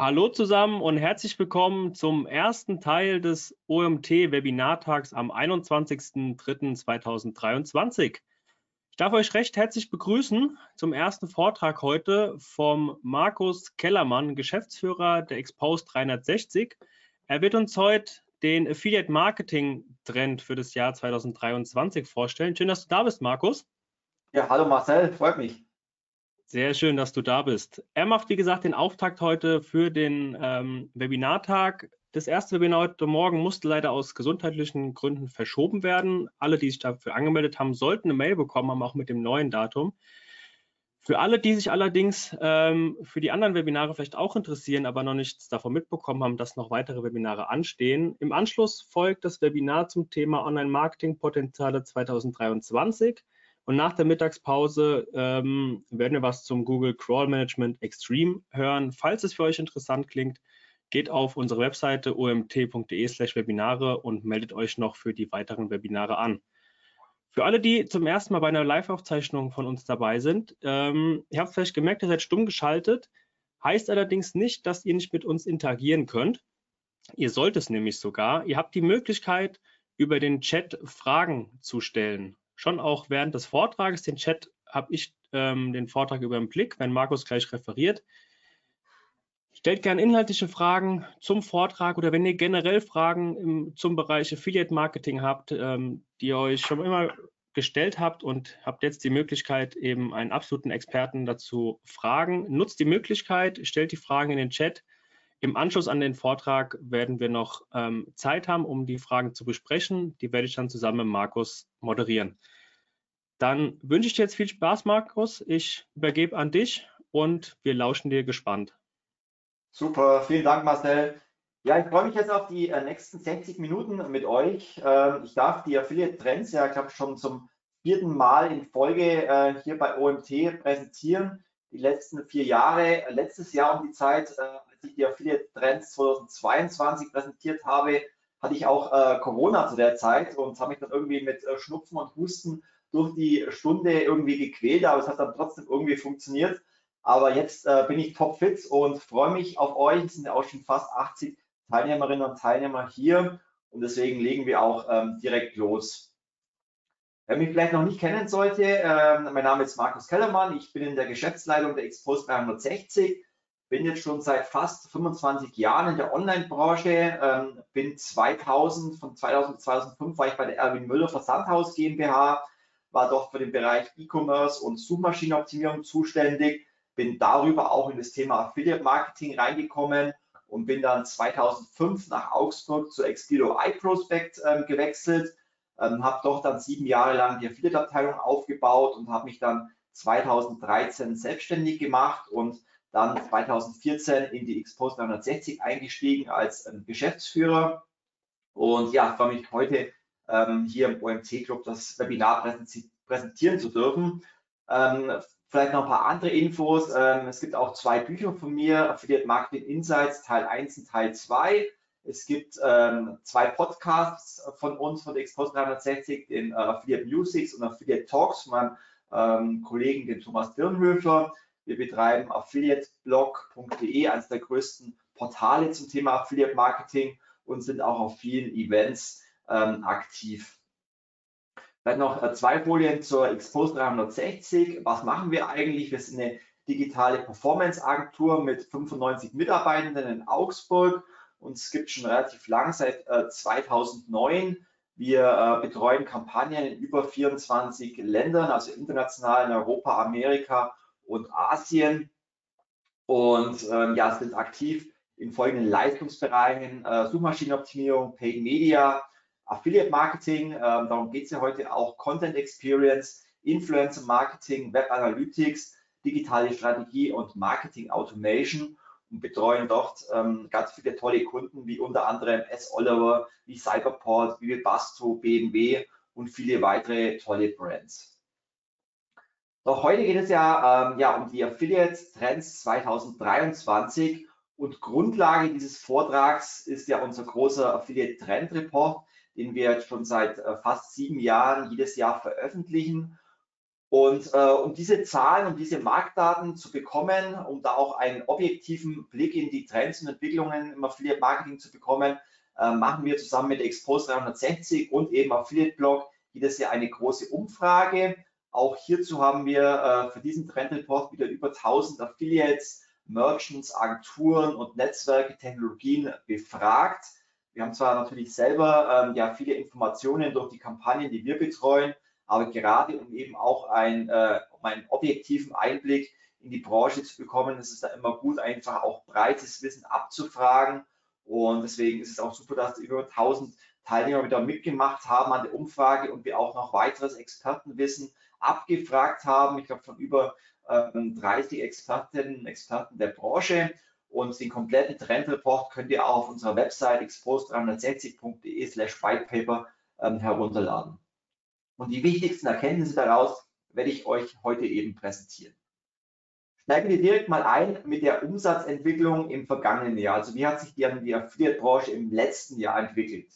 Hallo zusammen und herzlich willkommen zum ersten Teil des OMT-Webinartags am 21.03.2023. Ich darf euch recht herzlich begrüßen zum ersten Vortrag heute vom Markus Kellermann, Geschäftsführer der Expose 360. Er wird uns heute den Affiliate Marketing Trend für das Jahr 2023 vorstellen. Schön, dass du da bist, Markus. Ja, hallo Marcel, freut mich. Sehr schön, dass du da bist. Er macht, wie gesagt, den Auftakt heute für den ähm, Webinartag. Das erste Webinar heute Morgen musste leider aus gesundheitlichen Gründen verschoben werden. Alle, die sich dafür angemeldet haben, sollten eine Mail bekommen haben, auch mit dem neuen Datum. Für alle, die sich allerdings ähm, für die anderen Webinare vielleicht auch interessieren, aber noch nichts davon mitbekommen haben, dass noch weitere Webinare anstehen. Im Anschluss folgt das Webinar zum Thema Online-Marketing-Potenziale 2023. Und nach der Mittagspause ähm, werden wir was zum Google Crawl Management Extreme hören. Falls es für euch interessant klingt, geht auf unsere Webseite omt.de/webinare und meldet euch noch für die weiteren Webinare an. Für alle, die zum ersten Mal bei einer Live-Aufzeichnung von uns dabei sind, ähm, ihr habt vielleicht gemerkt, ihr seid stumm geschaltet, heißt allerdings nicht, dass ihr nicht mit uns interagieren könnt. Ihr sollt es nämlich sogar. Ihr habt die Möglichkeit, über den Chat Fragen zu stellen schon auch während des Vortrages. Den Chat habe ich ähm, den Vortrag über den Blick, wenn Markus gleich referiert. Stellt gerne inhaltliche Fragen zum Vortrag oder wenn ihr generell Fragen im, zum Bereich Affiliate Marketing habt, ähm, die ihr euch schon immer gestellt habt und habt jetzt die Möglichkeit, eben einen absoluten Experten dazu fragen. Nutzt die Möglichkeit, stellt die Fragen in den Chat. Im Anschluss an den Vortrag werden wir noch ähm, Zeit haben, um die Fragen zu besprechen. Die werde ich dann zusammen mit Markus moderieren. Dann wünsche ich dir jetzt viel Spaß, Markus. Ich übergebe an dich und wir lauschen dir gespannt. Super, vielen Dank, Marcel. Ja, ich freue mich jetzt auf die äh, nächsten 60 Minuten mit euch. Ähm, ich darf die Affiliate Trends ja, ich glaube, schon zum vierten Mal in Folge äh, hier bei OMT präsentieren. Die letzten vier Jahre, äh, letztes Jahr um die Zeit, als ich die Affiliate Trends 2022 präsentiert habe, hatte ich auch Corona zu der Zeit und habe mich dann irgendwie mit Schnupfen und Husten durch die Stunde irgendwie gequält, aber es hat dann trotzdem irgendwie funktioniert. Aber jetzt äh, bin ich topfit und freue mich auf euch. Es sind ja auch schon fast 80 Teilnehmerinnen und Teilnehmer hier und deswegen legen wir auch ähm, direkt los. Wer mich vielleicht noch nicht kennen sollte, äh, mein Name ist Markus Kellermann. Ich bin in der Geschäftsleitung der Expos 360 bin jetzt schon seit fast 25 Jahren in der Online-Branche, ähm, bin 2000, von 2000 bis 2005 war ich bei der Erwin Müller Versandhaus GmbH, war dort für den Bereich E-Commerce und Suchmaschinenoptimierung zuständig, bin darüber auch in das Thema Affiliate Marketing reingekommen und bin dann 2005 nach Augsburg zur Expedo iProspect ähm, gewechselt, ähm, habe dort dann sieben Jahre lang die Affiliate-Abteilung aufgebaut und habe mich dann 2013 selbstständig gemacht und dann 2014 in die Expose 360 eingestiegen als ähm, Geschäftsführer. Und ja, freue mich heute ähm, hier im OMC Club das Webinar präsentieren zu dürfen. Ähm, vielleicht noch ein paar andere Infos. Ähm, es gibt auch zwei Bücher von mir, Affiliate Marketing Insights Teil 1 und Teil 2. Es gibt ähm, zwei Podcasts von uns, von der Expos 360, den äh, Affiliate Musics und Affiliate Talks von meinem ähm, Kollegen, den Thomas Dirnhöfer. Wir betreiben affiliateblog.de, eines der größten Portale zum Thema Affiliate Marketing und sind auch auf vielen Events ähm, aktiv. Dann noch äh, zwei Folien zur Expose 360. Was machen wir eigentlich? Wir sind eine digitale Performance-Agentur mit 95 Mitarbeitenden in Augsburg. Uns gibt schon relativ lang, seit äh, 2009. Wir äh, betreuen Kampagnen in über 24 Ländern, also international in Europa, Amerika und Asien. Und ähm, ja, sind aktiv in folgenden Leistungsbereichen, äh, Suchmaschinenoptimierung, Paid Media, Affiliate Marketing, ähm, darum geht es ja heute auch, Content Experience, Influencer Marketing, Web Analytics, digitale Strategie und Marketing Automation und betreuen dort ähm, ganz viele tolle Kunden wie unter anderem S. Oliver, wie Cyberport, wie Basto, BMW und viele weitere tolle Brands. Doch heute geht es ja, ähm, ja um die Affiliate Trends 2023 und Grundlage dieses Vortrags ist ja unser großer Affiliate Trend Report, den wir jetzt schon seit äh, fast sieben Jahren jedes Jahr veröffentlichen. Und äh, um diese Zahlen, um diese Marktdaten zu bekommen, um da auch einen objektiven Blick in die Trends und Entwicklungen im Affiliate Marketing zu bekommen, äh, machen wir zusammen mit Expose 360 und eben Affiliate Blog jedes Jahr eine große Umfrage. Auch hierzu haben wir äh, für diesen Trend Report wieder über 1000 Affiliates, Merchants, Agenturen und Netzwerke, Technologien befragt. Wir haben zwar natürlich selber ähm, ja viele Informationen durch die Kampagnen, die wir betreuen, aber gerade um eben auch ein, äh, um einen objektiven Einblick in die Branche zu bekommen, ist es da immer gut, einfach auch breites Wissen abzufragen. Und deswegen ist es auch super, dass über 1000 Teilnehmer wieder mitgemacht haben an der Umfrage und wir auch noch weiteres Expertenwissen abgefragt haben. Ich glaube, von über ähm, 30 Expertinnen und Experten der Branche. Und den kompletten Trendreport könnt ihr auch auf unserer Website expose360.de slash whitepaper ähm, herunterladen. Und die wichtigsten Erkenntnisse daraus werde ich euch heute eben präsentieren. Steigen wir direkt mal ein mit der Umsatzentwicklung im vergangenen Jahr. Also wie hat sich die, die Affiliate-Branche im letzten Jahr entwickelt?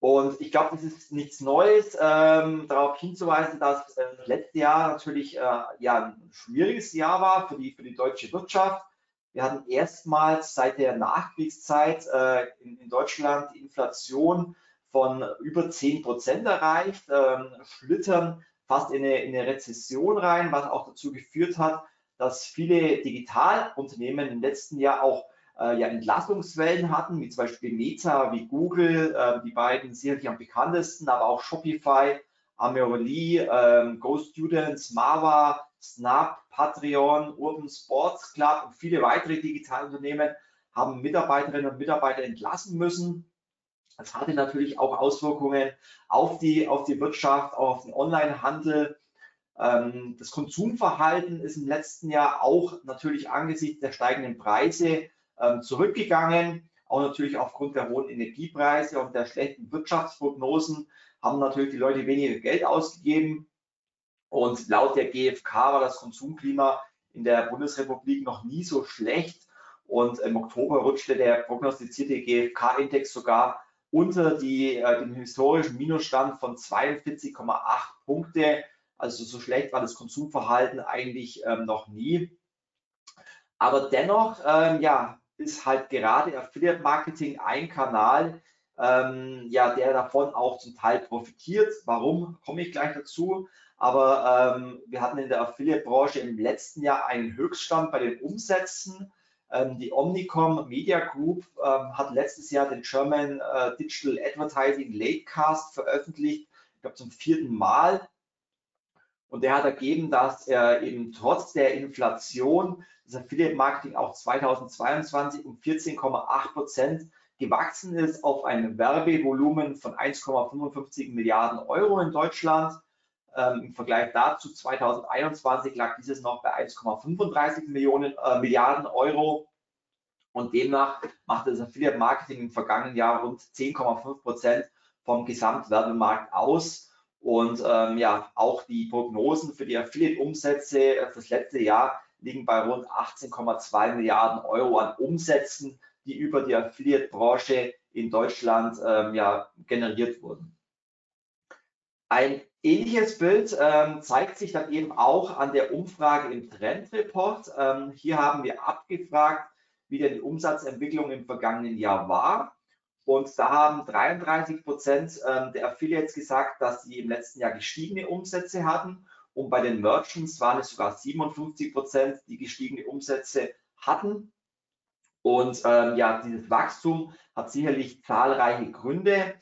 Und ich glaube, das ist nichts Neues, ähm, darauf hinzuweisen, dass äh, das letzte Jahr natürlich äh, ja, ein schwieriges Jahr war für die, für die deutsche Wirtschaft. Wir hatten erstmals seit der Nachkriegszeit äh, in, in, Deutschland Inflation von über 10 Prozent erreicht, ähm, schlittern fast in eine, in eine Rezession rein, was auch dazu geführt hat, dass viele Digitalunternehmen im letzten Jahr auch äh, ja, Entlassungswellen hatten, wie zum Beispiel Meta, wie Google, äh, die beiden sicherlich am bekanntesten, aber auch Shopify, Amelie, äh, GoStudents, Mava, Snap, Patreon, Urban Sports Club und viele weitere Digitalunternehmen haben Mitarbeiterinnen und Mitarbeiter entlassen müssen. Das hatte natürlich auch Auswirkungen auf die, auf die Wirtschaft, auf den Onlinehandel. Ähm, das Konsumverhalten ist im letzten Jahr auch natürlich angesichts der steigenden Preise zurückgegangen. Auch natürlich aufgrund der hohen Energiepreise und der schlechten Wirtschaftsprognosen haben natürlich die Leute weniger Geld ausgegeben. Und laut der GfK war das Konsumklima in der Bundesrepublik noch nie so schlecht. Und im Oktober rutschte der prognostizierte GfK-Index sogar unter die, äh, den historischen Minusstand von 42,8 Punkte. Also so schlecht war das Konsumverhalten eigentlich ähm, noch nie. Aber dennoch, ähm, ja, ist halt gerade Affiliate Marketing ein Kanal, ähm, ja, der davon auch zum Teil profitiert. Warum, komme ich gleich dazu. Aber ähm, wir hatten in der Affiliate-Branche im letzten Jahr einen Höchststand bei den Umsätzen. Ähm, die Omnicom Media Group ähm, hat letztes Jahr den German äh, Digital Advertising Latecast veröffentlicht, ich glaube zum vierten Mal. Und der hat ergeben, dass er eben trotz der Inflation das Affiliate Marketing auch 2022 um 14,8 Prozent gewachsen ist auf ein Werbevolumen von 1,55 Milliarden Euro in Deutschland. Ähm, Im Vergleich dazu 2021 lag dieses noch bei 1,35 Millionen äh, Milliarden Euro. Und demnach machte das Affiliate Marketing im vergangenen Jahr rund 10,5 Prozent vom Gesamtwerbemarkt aus. Und ähm, ja, auch die Prognosen für die Affiliate-Umsätze für das letzte Jahr liegen bei rund 18,2 Milliarden Euro an Umsätzen, die über die Affiliate-Branche in Deutschland ähm, ja, generiert wurden. Ein ähnliches Bild ähm, zeigt sich dann eben auch an der Umfrage im Trendreport. Ähm, hier haben wir abgefragt, wie denn die Umsatzentwicklung im vergangenen Jahr war. Und da haben 33 Prozent ähm, der Affiliates gesagt, dass sie im letzten Jahr gestiegene Umsätze hatten und bei den Merchants waren es sogar 57 Prozent, die gestiegene Umsätze hatten. Und ähm, ja, dieses Wachstum hat sicherlich zahlreiche Gründe.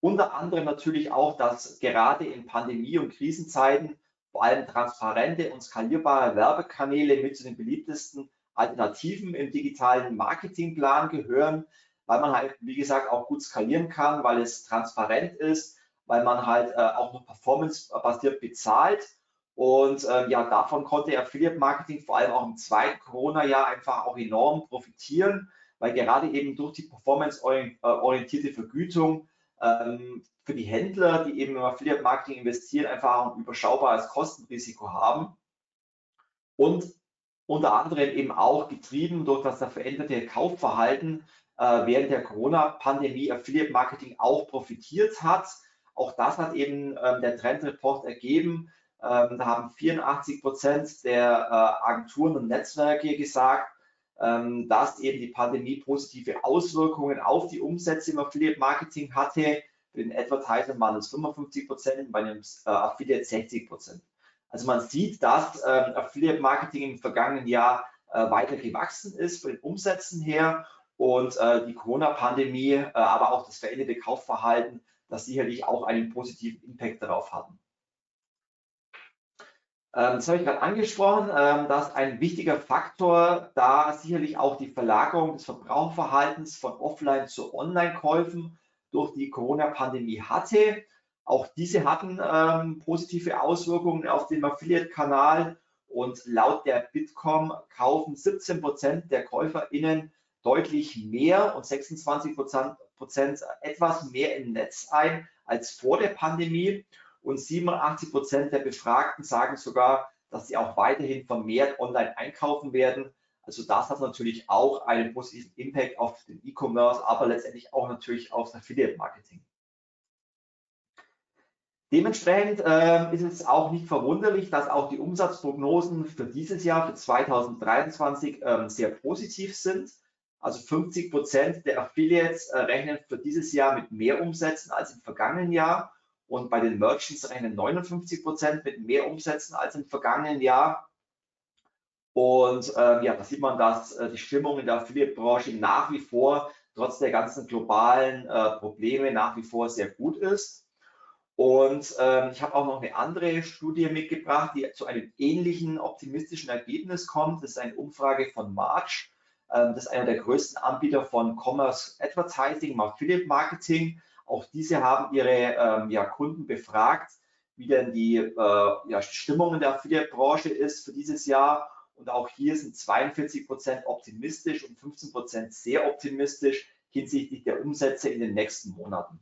Unter anderem natürlich auch, dass gerade in Pandemie- und Krisenzeiten vor allem transparente und skalierbare Werbekanäle mit zu den beliebtesten Alternativen im digitalen Marketingplan gehören, weil man halt, wie gesagt, auch gut skalieren kann, weil es transparent ist, weil man halt äh, auch noch performance-basiert bezahlt und ähm, ja, davon konnte Affiliate Marketing vor allem auch im zweiten Corona-Jahr einfach auch enorm profitieren, weil gerade eben durch die performance-orientierte Vergütung ähm, für die Händler, die eben im Affiliate Marketing investieren, einfach ein überschaubares Kostenrisiko haben. Und unter anderem eben auch getrieben durch das veränderte Kaufverhalten äh, während der Corona-Pandemie Affiliate Marketing auch profitiert hat. Auch das hat eben ähm, der Trendreport ergeben, Ähm, da haben 84 Prozent der äh, Agenturen und Netzwerke gesagt, ähm, dass eben die Pandemie positive Auswirkungen auf die Umsätze im Affiliate Marketing hatte. Bei den Advertisern waren es 55 Prozent, bei dem äh, Affiliate 60 Prozent. Also man sieht, dass ähm, Affiliate Marketing im vergangenen Jahr äh, weiter gewachsen ist von den Umsätzen her und äh, die Corona-Pandemie, äh, aber auch das veränderte Kaufverhalten, das sicherlich auch einen positiven Impact darauf hatten. Ähm, das habe ich gerade angesprochen, ähm, dass ein wichtiger Faktor da sicherlich auch die Verlagerung des Verbraucherverhaltens von Offline zu Online-Käufen durch die Corona-Pandemie hatte. Auch diese hatten ähm, positive Auswirkungen auf den Affiliate-Kanal und laut der Bitkom kaufen 17 Prozent der KäuferInnen deutlich mehr und 26 Prozent etwas mehr im Netz ein als vor der Pandemie. Und 87 Prozent der Befragten sagen sogar, dass sie auch weiterhin vermehrt online einkaufen werden. Also das hat natürlich auch einen positiven Impact auf den E-Commerce, aber letztendlich auch natürlich auf das Affiliate Marketing. Dementsprechend äh, ist es auch nicht verwunderlich, dass auch die Umsatzprognosen für dieses Jahr, für 2023, äh, sehr positiv sind. Also 50 Prozent der Affiliates äh, rechnen für dieses Jahr mit mehr Umsätzen als im vergangenen Jahr. Und bei den Merchants rechnen 59 Prozent mit mehr Umsätzen als im vergangenen Jahr. Und äh, ja, da sieht man, dass äh, die Stimmung in der Affiliate-Branche nach wie vor, trotz der ganzen globalen äh, Probleme, nach wie vor sehr gut ist. Und ähm, ich habe auch noch eine andere Studie mitgebracht, die zu einem ähnlichen optimistischen Ergebnis kommt. Das ist eine Umfrage von March. Ähm, das ist einer der größten Anbieter von Commerce Advertising, Affiliate Marketing. Auch diese haben ihre ähm, ja, Kunden befragt, wie denn die äh, ja, Stimmung in der Affiliate-Branche ist für dieses Jahr. Und auch hier sind 42 Prozent optimistisch und 15 Prozent sehr optimistisch hinsichtlich der Umsätze in den nächsten Monaten.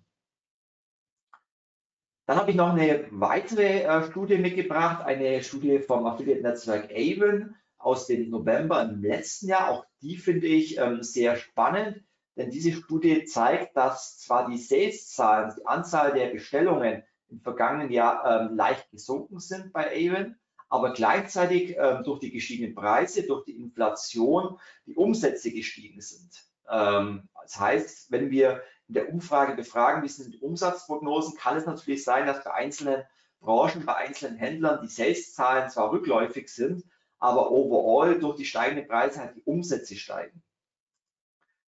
Dann habe ich noch eine weitere äh, Studie mitgebracht, eine Studie vom Affiliate-Netzwerk Avon aus dem November im letzten Jahr. Auch die finde ich ähm, sehr spannend, denn diese Studie zeigt, dass zwar die Sales-Zahlen, die Anzahl der Bestellungen im vergangenen Jahr ähm, leicht gesunken sind bei Avon, aber gleichzeitig ähm, durch die gestiegenen Preise, durch die Inflation die Umsätze gestiegen sind. Ähm, das heißt, wenn wir in der Umfrage befragen, wie sind die Umsatzprognosen, kann es natürlich sein, dass bei einzelnen Branchen, bei einzelnen Händlern die Sales-Zahlen zwar rückläufig sind, aber overall durch die steigenden Preise halt die Umsätze steigen.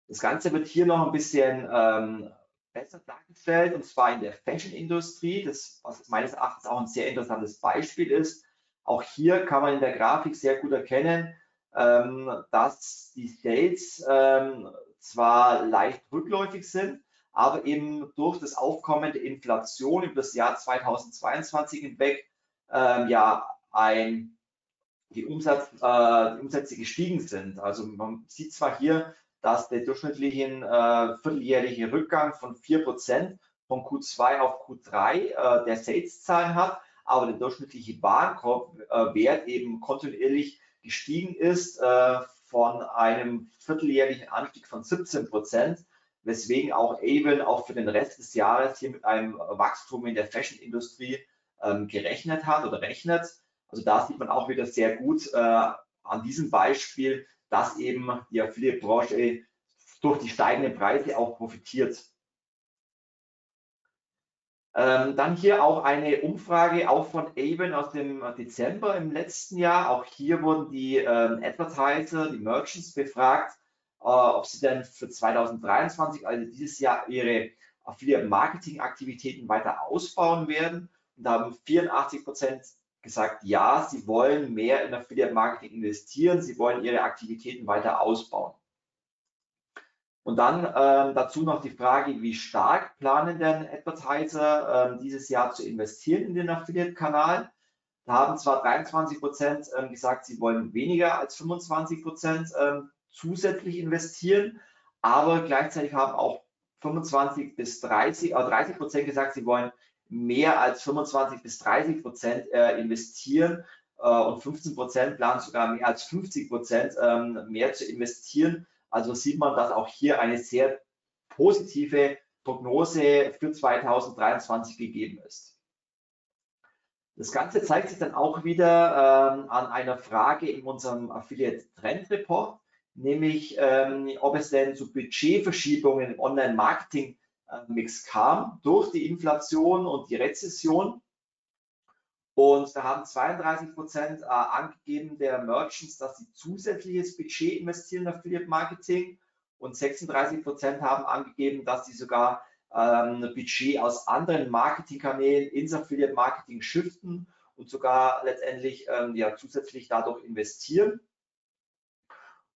Das Ganze wird hier noch ein bisschen ähm, besser dargestellt und zwar in der Fashion-Industrie, das was meines Erachtens auch ein sehr interessantes Beispiel ist. Auch hier kann man in der Grafik sehr gut erkennen, ähm, dass die Sales ähm, zwar leicht rückläufig sind, aber eben durch das Aufkommen der Inflation über das Jahr 2022 hinweg ähm, ja ein die, Umsatz, äh, die Umsätze gestiegen sind. Also man sieht zwar hier, dass der durchschnittliche äh, vierteljährliche Rückgang von 4% von Q2 auf Q3 äh, der Sales-Zahlen hat, aber der durchschnittliche Warenkorbwert äh, eben kontinuierlich gestiegen ist äh, von einem vierteljährlichen Anstieg von 17% weswegen auch Avon auch für den Rest des Jahres hier mit einem Wachstum in der Fashion-Industrie ähm, gerechnet hat oder rechnet. Also da sieht man auch wieder sehr gut äh, an diesem Beispiel, dass eben die Affiliate-Branche durch die steigenden Preise auch profitiert. Ähm, dann hier auch eine Umfrage, auch von Avon aus dem Dezember im letzten Jahr. Auch hier wurden die ähm, Advertiser, die Merchants befragt, äh, ob sie denn für 2023, also dieses Jahr, ihre Affiliate-Marketing-Aktivitäten weiter ausbauen werden. Und da haben 84 Prozent gesagt, ja, sie wollen mehr in Affiliate Marketing investieren, sie wollen ihre Aktivitäten weiter ausbauen. Und dann ähm, dazu noch die Frage, wie stark planen denn Advertiser ähm, dieses Jahr zu investieren in den Affiliate-Kanal? Da haben zwar 23 Prozent ähm, gesagt, sie wollen weniger als 25 Prozent ähm, zusätzlich investieren, aber gleichzeitig haben auch 25 bis 30, äh, 30 Prozent gesagt, sie wollen mehr als 25 bis 30 Prozent äh, investieren äh, und 15 Prozent planen sogar mehr als 50 Prozent ähm, mehr zu investieren. Also sieht man, dass auch hier eine sehr positive Prognose für 2023 gegeben ist. Das Ganze zeigt sich dann auch wieder ähm, an einer Frage in unserem Affiliate Trend Report, nämlich ähm, ob es denn zu Budgetverschiebungen im Online-Marketing-Mix kam durch die Inflation und die Rezession. Und da haben 32 Prozent äh, angegeben der Merchants, dass sie zusätzliches Budget investieren in Affiliate Marketing und 36 Prozent haben angegeben, dass sie sogar ähm, Budget aus anderen Marketingkanälen ins Affiliate Marketing shiften und sogar letztendlich ähm, ja, zusätzlich dadurch investieren.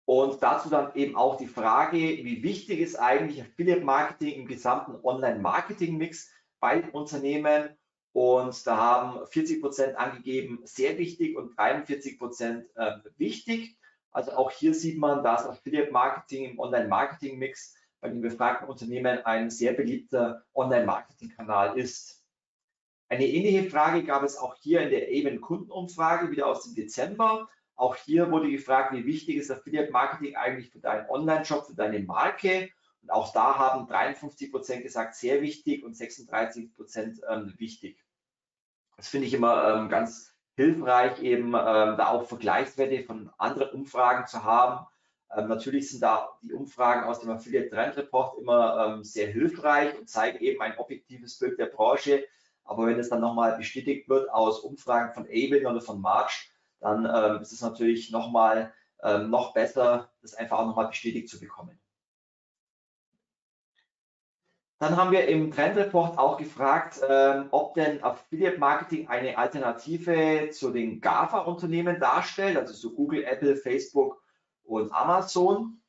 Und dazu dann eben auch die Frage, wie wichtig ist eigentlich Affiliate Marketing im gesamten Online-Marketing-Mix bei Unternehmen? Und da haben 40 Prozent angegeben, sehr wichtig und 43 Prozent äh, wichtig. Also auch hier sieht man, dass Affiliate Marketing im Online-Marketing-Mix bei den befragten Unternehmen ein sehr beliebter Online-Marketing-Kanal ist. Eine ähnliche Frage gab es auch hier in der Eben-Kundenumfrage, wieder aus dem Dezember. Auch hier wurde gefragt, wie wichtig ist Affiliate Marketing eigentlich für deinen Online-Shop, für deine Marke? Und auch da haben 53 Prozent gesagt, sehr wichtig und 36 Prozent ähm, wichtig. Das finde ich immer ähm, ganz hilfreich, eben ähm, da auch Vergleichswerte von anderen Umfragen zu haben ähm, natürlich sind da die Umfragen aus dem Affiliate Trend Report immer ähm, sehr hilfreich und zeigen eben ein objektives Bild der Branche. Aber wenn es dann nochmal bestätigt wird aus Umfragen von Avon oder von March, dann ähm, ist es natürlich nochmal ähm, noch besser, das einfach auch nochmal bestätigt zu bekommen. Dann haben wir im Trend Report auch gefragt, ähm, ob denn Affiliate Marketing eine Alternative zu den GAFA-Unternehmen darstellt, also so Google, Apple, Facebook und Amazon.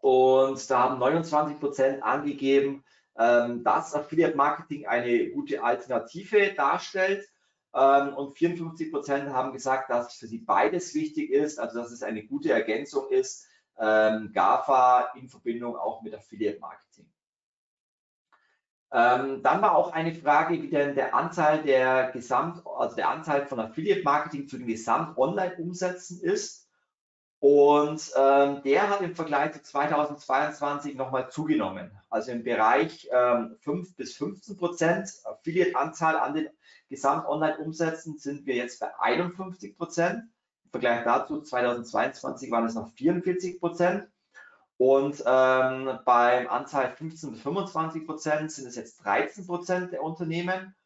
Und da haben 29 Prozent angegeben, ähm, dass Affiliate Marketing eine gute Alternative darstellt. Ähm, und 54 Prozent haben gesagt, dass für sie beides wichtig ist, also dass es eine gute Ergänzung ist, ähm, GAFA in Verbindung auch mit Affiliate Marketing. dann war auch eine Frage, wie denn der Anteil der Gesamt, also der Anteil von Affiliate Marketing zu den Gesamt-Online-Umsätzen ist. Und ähm, der hat im Vergleich zu 2022 nochmal zugenommen. Also im Bereich ähm, 5 bis 15 Prozent Affiliate-Anzahl an den Gesamt-Online-Umsätzen sind wir jetzt bei 51 Prozent. Im Vergleich dazu 2022 waren es noch 44 Prozent. Und ähm, beim Anteil 15 bis 25 Prozent sind es jetzt 13 Prozent der Unternehmen.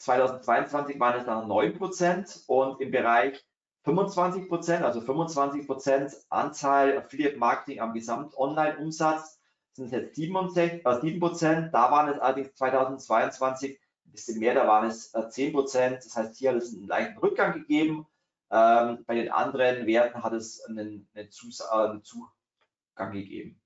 2022 waren es dann 9 Prozent und im Bereich 25 Prozent, also 25 Prozent Anzahl Affiliate Marketing am Gesamt-Online-Umsatz sind es jetzt 67, äh, 7 Prozent. Da waren es allerdings 2022 ein bisschen mehr, da waren es äh, 10 Prozent. Das heißt, hier hat es einen leichten Rückgang gegeben. Ähm, bei den anderen Werten hat es einen, äh, einen Zugang gegeben.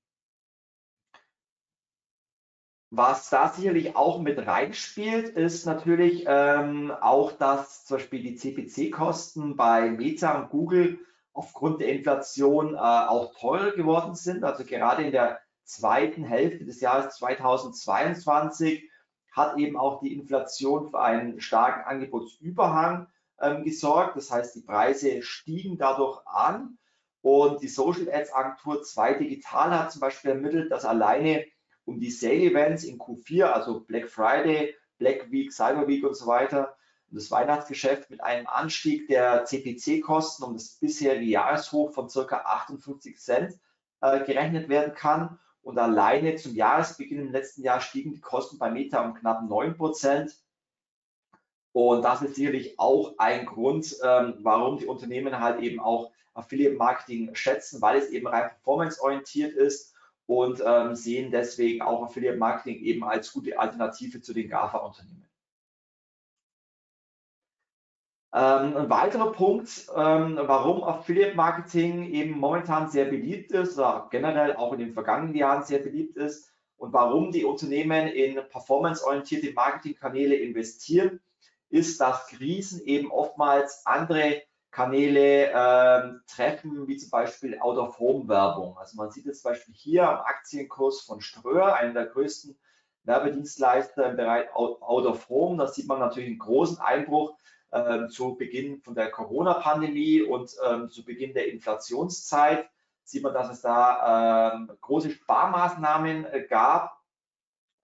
Was da sicherlich auch mit reinspielt, ist natürlich ähm, auch, dass zum Beispiel die CPC-Kosten bei Meta und Google aufgrund der Inflation äh, auch teurer geworden sind. Also gerade in der zweiten Hälfte des Jahres 2022 hat eben auch die Inflation für einen starken Angebotsüberhang ähm, gesorgt. Das heißt, die Preise stiegen dadurch an und die Social Ads Agentur 2 Digital hat zum Beispiel ermittelt, dass alleine um die Sale Events in Q4, also Black Friday, Black Week, Cyber Week und so weiter, und das Weihnachtsgeschäft mit einem Anstieg der CPC-Kosten um das bisherige Jahreshoch von ca. 58 Cent äh, gerechnet werden kann. Und alleine zum Jahresbeginn im letzten Jahr stiegen die Kosten bei Meta um knapp 9 Prozent. Und das ist sicherlich auch ein Grund, ähm, warum die Unternehmen halt eben auch Affiliate Marketing schätzen, weil es eben rein performanceorientiert ist und ähm, sehen deswegen auch Affiliate Marketing eben als gute Alternative zu den GAFA-Unternehmen. Ähm, ein weiterer Punkt, ähm, warum Affiliate Marketing eben momentan sehr beliebt ist oder generell auch in den vergangenen Jahren sehr beliebt ist und warum die Unternehmen in performanceorientierte Marketingkanäle investieren, ist, dass Krisen eben oftmals andere Kanäle äh, treffen, wie zum Beispiel Out-of-Home-Werbung. Also man sieht es zum Beispiel hier am Aktienkurs von Ströer, einem der größten Werbedienstleister im Bereich Out-of-Home. Da sieht man natürlich einen großen Einbruch äh, zu Beginn von der Corona-Pandemie und äh, zu Beginn der Inflationszeit. Sieht man, dass es da ähm, große Sparmaßnahmen äh, gab.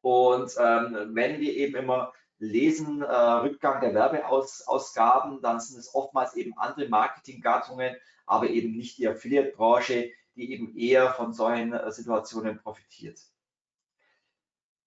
Und ähm, wenn wir eben immer lesen äh, Rückgang der Werbeausgaben, dann sind es oftmals eben andere Marketinggattungen, aber eben nicht die Affiliate-Branche, die eben eher von solchen äh, Situationen profitiert.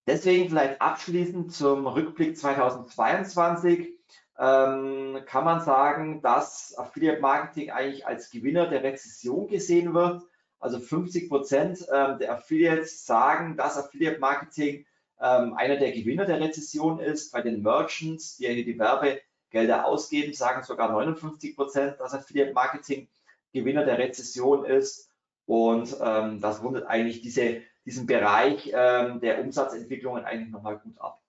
Deswegen vielleicht abschließend zum Rückblick 2022 ähm, kann man sagen, dass Affiliate Marketing eigentlich als Gewinner der Rezession gesehen wird. Also 50 Prozent ähm, der Affiliates sagen, dass Affiliate Marketing ähm, einer der Gewinner der Rezession ist. Bei den Merchants, die hier die Werbegelder ausgeben, sagen sogar 59 Prozent, dass Affiliate Marketing Gewinner der Rezession ist. Und ähm, das rundet eigentlich diese, diesen Bereich ähm, der Umsatzentwicklungen eigentlich nochmal gut ab.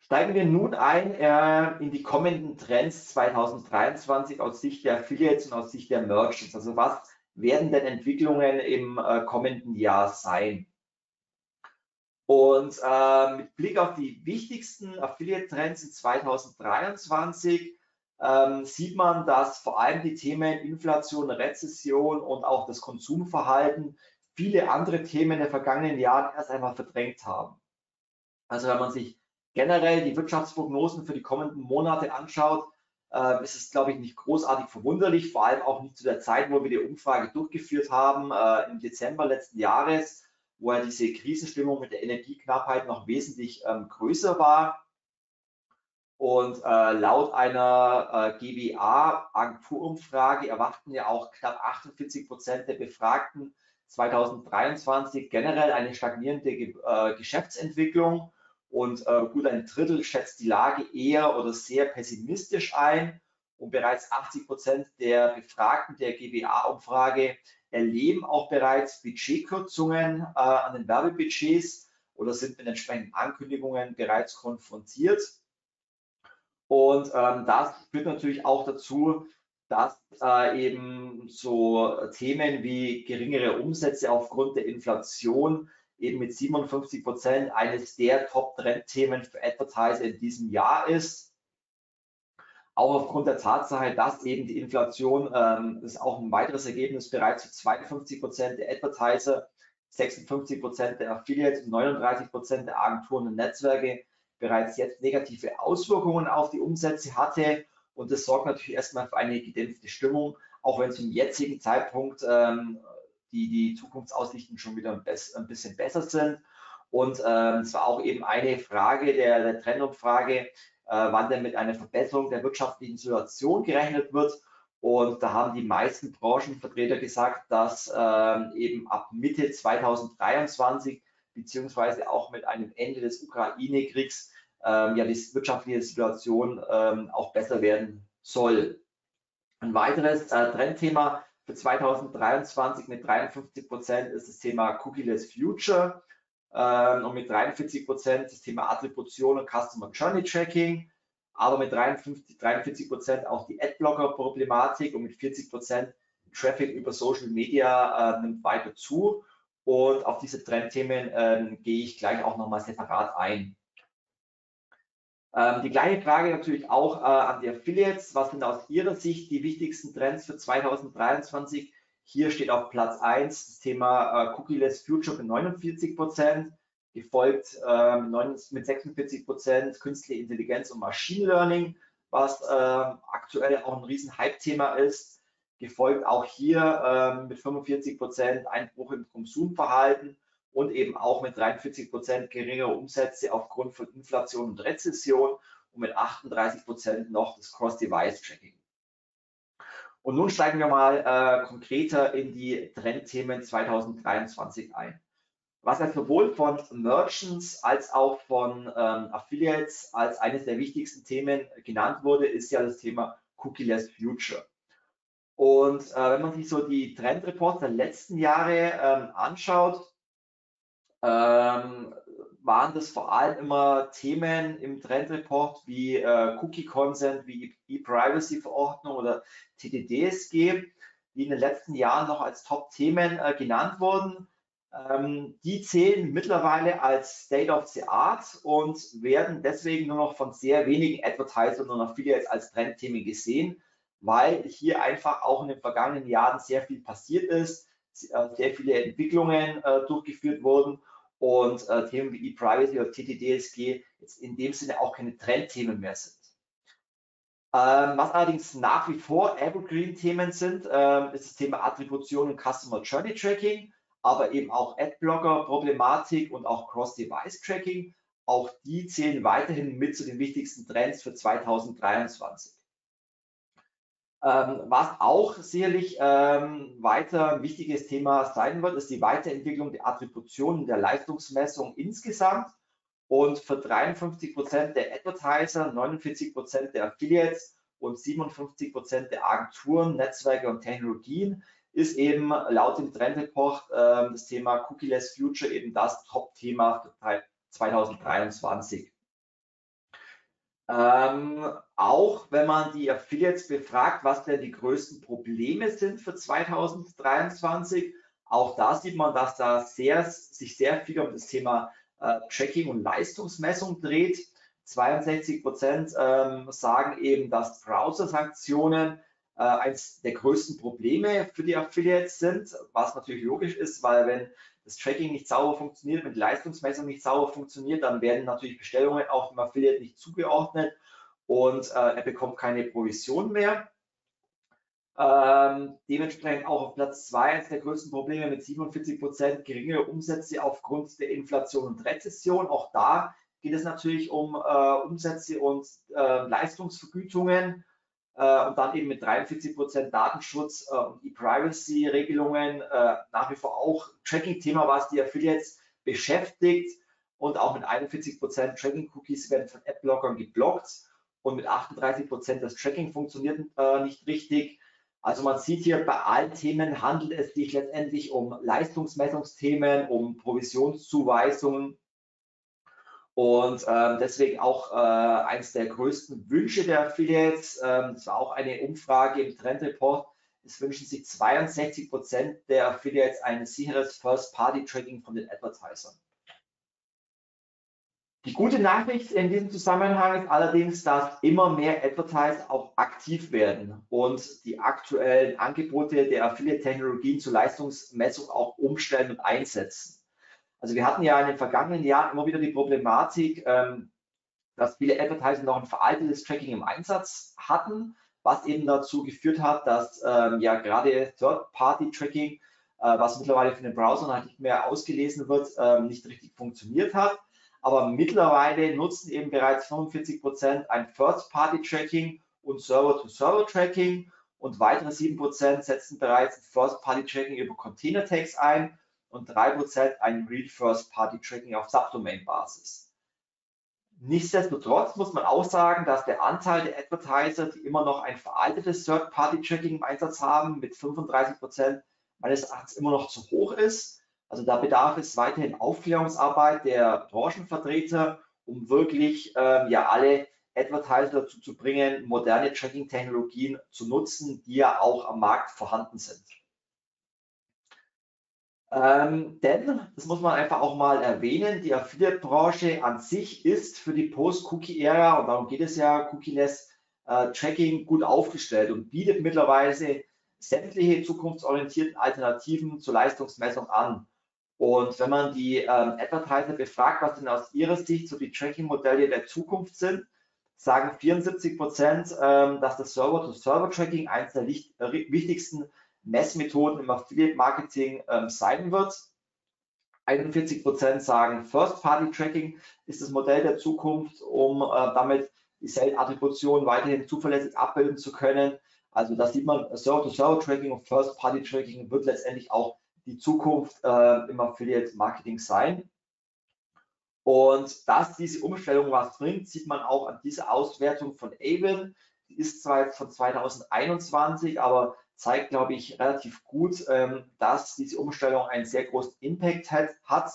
Steigen wir nun ein äh, in die kommenden Trends 2023 aus Sicht der Affiliates und aus Sicht der Merchants. Also was werden denn Entwicklungen im äh, kommenden Jahr sein? Und äh, mit Blick auf die wichtigsten Affiliate-Trends in 2023 ähm, sieht man, dass vor allem die Themen Inflation, Rezession und auch das Konsumverhalten viele andere Themen der vergangenen Jahre erst einmal verdrängt haben. Also wenn man sich generell die Wirtschaftsprognosen für die kommenden Monate anschaut, äh, ist es, glaube ich, nicht großartig verwunderlich, vor allem auch nicht zu der Zeit, wo wir die Umfrage durchgeführt haben, äh, im Dezember letzten Jahres, wo ja diese Krisenstimmung mit der Energieknappheit noch wesentlich ähm, größer war. Und äh, laut einer äh, GWA-Agenturumfrage erwarten ja auch knapp 48 Prozent der Befragten 2023 generell eine stagnierende äh, Geschäftsentwicklung und äh, gut ein Drittel schätzt die Lage eher oder sehr pessimistisch ein und bereits 80 Prozent der Befragten der GBA-Umfrage erleben auch bereits Budgetkürzungen äh, an den Werbebudgets oder sind mit entsprechenden Ankündigungen bereits konfrontiert. Und ähm, das führt natürlich auch dazu, dass äh, eben so Themen wie geringere Umsätze aufgrund der Inflation eben mit 57 Prozent eines der Top-Trend-Themen für Advertiser in diesem Jahr ist. Auch aufgrund der Tatsache, dass eben die Inflation, ähm, ist auch ein weiteres Ergebnis, bereits zu 52 Prozent der Advertiser, 56 Prozent der Affiliates und 39 Prozent der Agenturen und Netzwerke bereits jetzt negative Auswirkungen auf die Umsätze hatte. Und das sorgt natürlich erstmal für eine gedämpfte Stimmung, auch wenn zum jetzigen Zeitpunkt ähm, die, die Zukunftsaussichten schon wieder ein, bisschen besser sind. Und ähm, war auch eben eine Frage der, der Trendumfrage, äh, wann denn mit einer Verbesserung der wirtschaftlichen Situation gerechnet wird. Und da haben die meisten Branchenvertreter gesagt, dass ähm, eben ab Mitte 2023 beziehungsweise auch mit einem Ende des Ukraine-Kriegs ähm, ja die wirtschaftliche Situation ähm, auch besser werden soll. Ein weiteres äh, Trendthema für 2023 mit 53 Prozent ist das Thema Cookieless Future ähm, und mit 43 Prozent das Thema Attribution und Customer Journey Tracking, aber mit 53, 43 Prozent auch die Adblocker-Problematik und mit 40 Prozent Traffic über Social Media äh, nimmt weiter zu. Und auf diese Trendthemen äh, gehe ich gleich auch nochmal separat ein. Ähm, die gleiche Frage natürlich auch äh, an die Affiliates. Was sind aus Ihrer Sicht die wichtigsten Trends für 2023? Hier steht auf Platz 1 das Thema äh, Cookie-less Future mit 49 Prozent, gefolgt äh, mit 46 Prozent künstliche Intelligenz und Machine Learning, was ähm, aktuell auch ein riesen Hype-Thema ist. Gefolgt auch hier ähm, mit 45 Prozent Einbruch im Konsumverhalten und eben auch mit 43 Prozent geringere Umsätze aufgrund von Inflation und Rezession und mit 38 Prozent noch das Cross-Device-Tracking. Und nun steigen wir mal äh, konkreter in die Trendthemen 2023 ein. Was ja sowohl von Merchants als auch von ähm, Affiliates als eines der wichtigsten Themen genannt wurde, ist ja das Thema Cookie-less Future. Und äh, wenn man sich so die Trendreports der letzten Jahre ähm, anschaut, ähm, waren das vor allem immer Themen im Trendreport wie äh, Cookie Consent, wie E-Privacy-Verordnung oder TTDSG, die in den letzten Jahren noch als Top-Themen äh, genannt wurden. Ähm, die zählen mittlerweile als State of the Art und werden deswegen nur noch von sehr wenigen Advertisern und Affiliates als Trendthemen gesehen, weil hier einfach auch in den vergangenen Jahren sehr viel passiert ist, sehr viele Entwicklungen äh, durchgeführt wurden und äh, Themen wie E-Privacy oder TTDSG jetzt in dem Sinne auch keine Trendthemen mehr sind. Ähm, was allerdings nach wie vor Evergreen-Themen sind, ähm, ist das Thema Attribution und Customer Journey Tracking, aber eben auch Adblocker-Problematik und auch Cross-Device-Tracking. Auch die zählen weiterhin mit zu den wichtigsten Trends für 2023. Ähm, was auch sicherlich ähm, weiter ein wichtiges Thema sein wird, ist die Weiterentwicklung der Attributionen der Leistungsmessung insgesamt. Und für 53 Prozent der Advertiser, 49 Prozent der Affiliates und 57 Prozent der Agenturen, Netzwerke und Technologien ist eben laut dem Trendreport äh, das Thema Cookie-less Future eben das Top-Thema für 2023. Ähm, auch wenn man die Affiliates befragt, was denn die größten Probleme sind für 2023, auch da sieht man, dass da sehr, sich sehr viel um das Thema äh, Tracking und Leistungsmessung dreht. 62 Prozent ähm, sagen eben, dass Browser-Sanktionen äh, eines der größten Probleme für die Affiliates sind, was natürlich logisch ist, weil wenn das Tracking nicht sauber funktioniert, wenn die Leistungsmessung nicht sauber funktioniert, dann werden natürlich Bestellungen auch dem Affiliate nicht zugeordnet und äh, er bekommt keine Provision mehr. Ähm, dementsprechend auch auf Platz 2 eines der größten Probleme mit 47 Prozent geringere Umsätze aufgrund der Inflation und Rezession. Auch da geht es natürlich um äh, Umsätze und äh, Leistungsvergütungen äh, und dann eben mit 43 Prozent Datenschutz äh, und E-Privacy-Regelungen äh, nach wie vor auch Tracking-Thema, was die Affiliates beschäftigt. Und auch mit 41 Prozent Tracking-Cookies werden von Ad-Blockern geblockt. Und mit 38 Prozent das Tracking funktioniert äh, nicht richtig. Also man sieht hier, bei allen Themen handelt es sich letztendlich um Leistungsmessungsthemen, um Provisionszuweisungen und ähm, deswegen auch äh, eines der größten Wünsche der Affiliates. Ähm, das war auch eine Umfrage im Trendreport. Es wünschen sich 62 Prozent der Affiliates ein sicheres First-Party-Tracking von den Advertisern. Die gute Nachricht in diesem Zusammenhang ist allerdings, dass immer mehr Advertiser auch aktiv werden und die aktuellen Angebote der Affiliate-Technologien zur Leistungsmessung auch umstellen und einsetzen. Also wir hatten ja in den vergangenen Jahren immer wieder die Problematik, ähm, dass viele Advertiser noch ein veraltetes Tracking im Einsatz hatten, was eben dazu geführt hat, dass ähm, ja gerade Third-Party-Tracking, äh, was mittlerweile von den Browsern halt nicht mehr ausgelesen wird, ähm, nicht richtig funktioniert hat. Aber mittlerweile nutzen eben bereits 45 Prozent ein First-Party-Tracking und Server-to-Server-Tracking und weitere 7 Prozent setzen bereits First-Party-Tracking über Container-Tags ein und 3 Prozent ein Real First-Party-Tracking auf Subdomain-Basis. Nichtsdestotrotz muss man auch sagen, dass der Anteil der Advertiser, die immer noch ein veraltetes Third-Party-Tracking im Einsatz haben, mit 35 Prozent meines Erachtens immer noch zu hoch ist. Also da bedarf es weiterhin Aufklärungsarbeit der Branchenvertreter, um wirklich ähm, ja alle Advertiser dazu zu bringen, moderne Tracking-Technologien zu nutzen, die ja auch am Markt vorhanden sind. Ähm, denn, das muss man einfach auch mal erwähnen, die Affiliate-Branche an sich ist für die Post-Cookie-Ära, und darum geht es ja, Cookie-less äh, Tracking gut aufgestellt und bietet mittlerweile sämtliche zukunftsorientierten Alternativen zur Leistungsmessung an. Und wenn man die ähm, Advertiser befragt, was denn aus ihrer Sicht so die Tracking-Modelle der Zukunft sind, sagen 74 Prozent, ähm, dass das Server-to-Server-Tracking eines der wichtigsten Messmethoden im Affiliate-Marketing ähm, sein wird. 41 Prozent sagen First-Party-Tracking ist das Modell der Zukunft, um äh, damit die Sales-Attribution weiterhin zuverlässig abbilden zu können. Also da sieht man, Server-to-Server-Tracking und First-Party-Tracking wird letztendlich auch die Zukunft äh, im Affiliate Marketing sein. Und dass diese Umstellung was bringt, sieht man auch an dieser Auswertung von Avon. Die ist zwar jetzt von 2021, aber zeigt, glaube ich, relativ gut, ähm, dass diese Umstellung einen sehr großen Impact hat.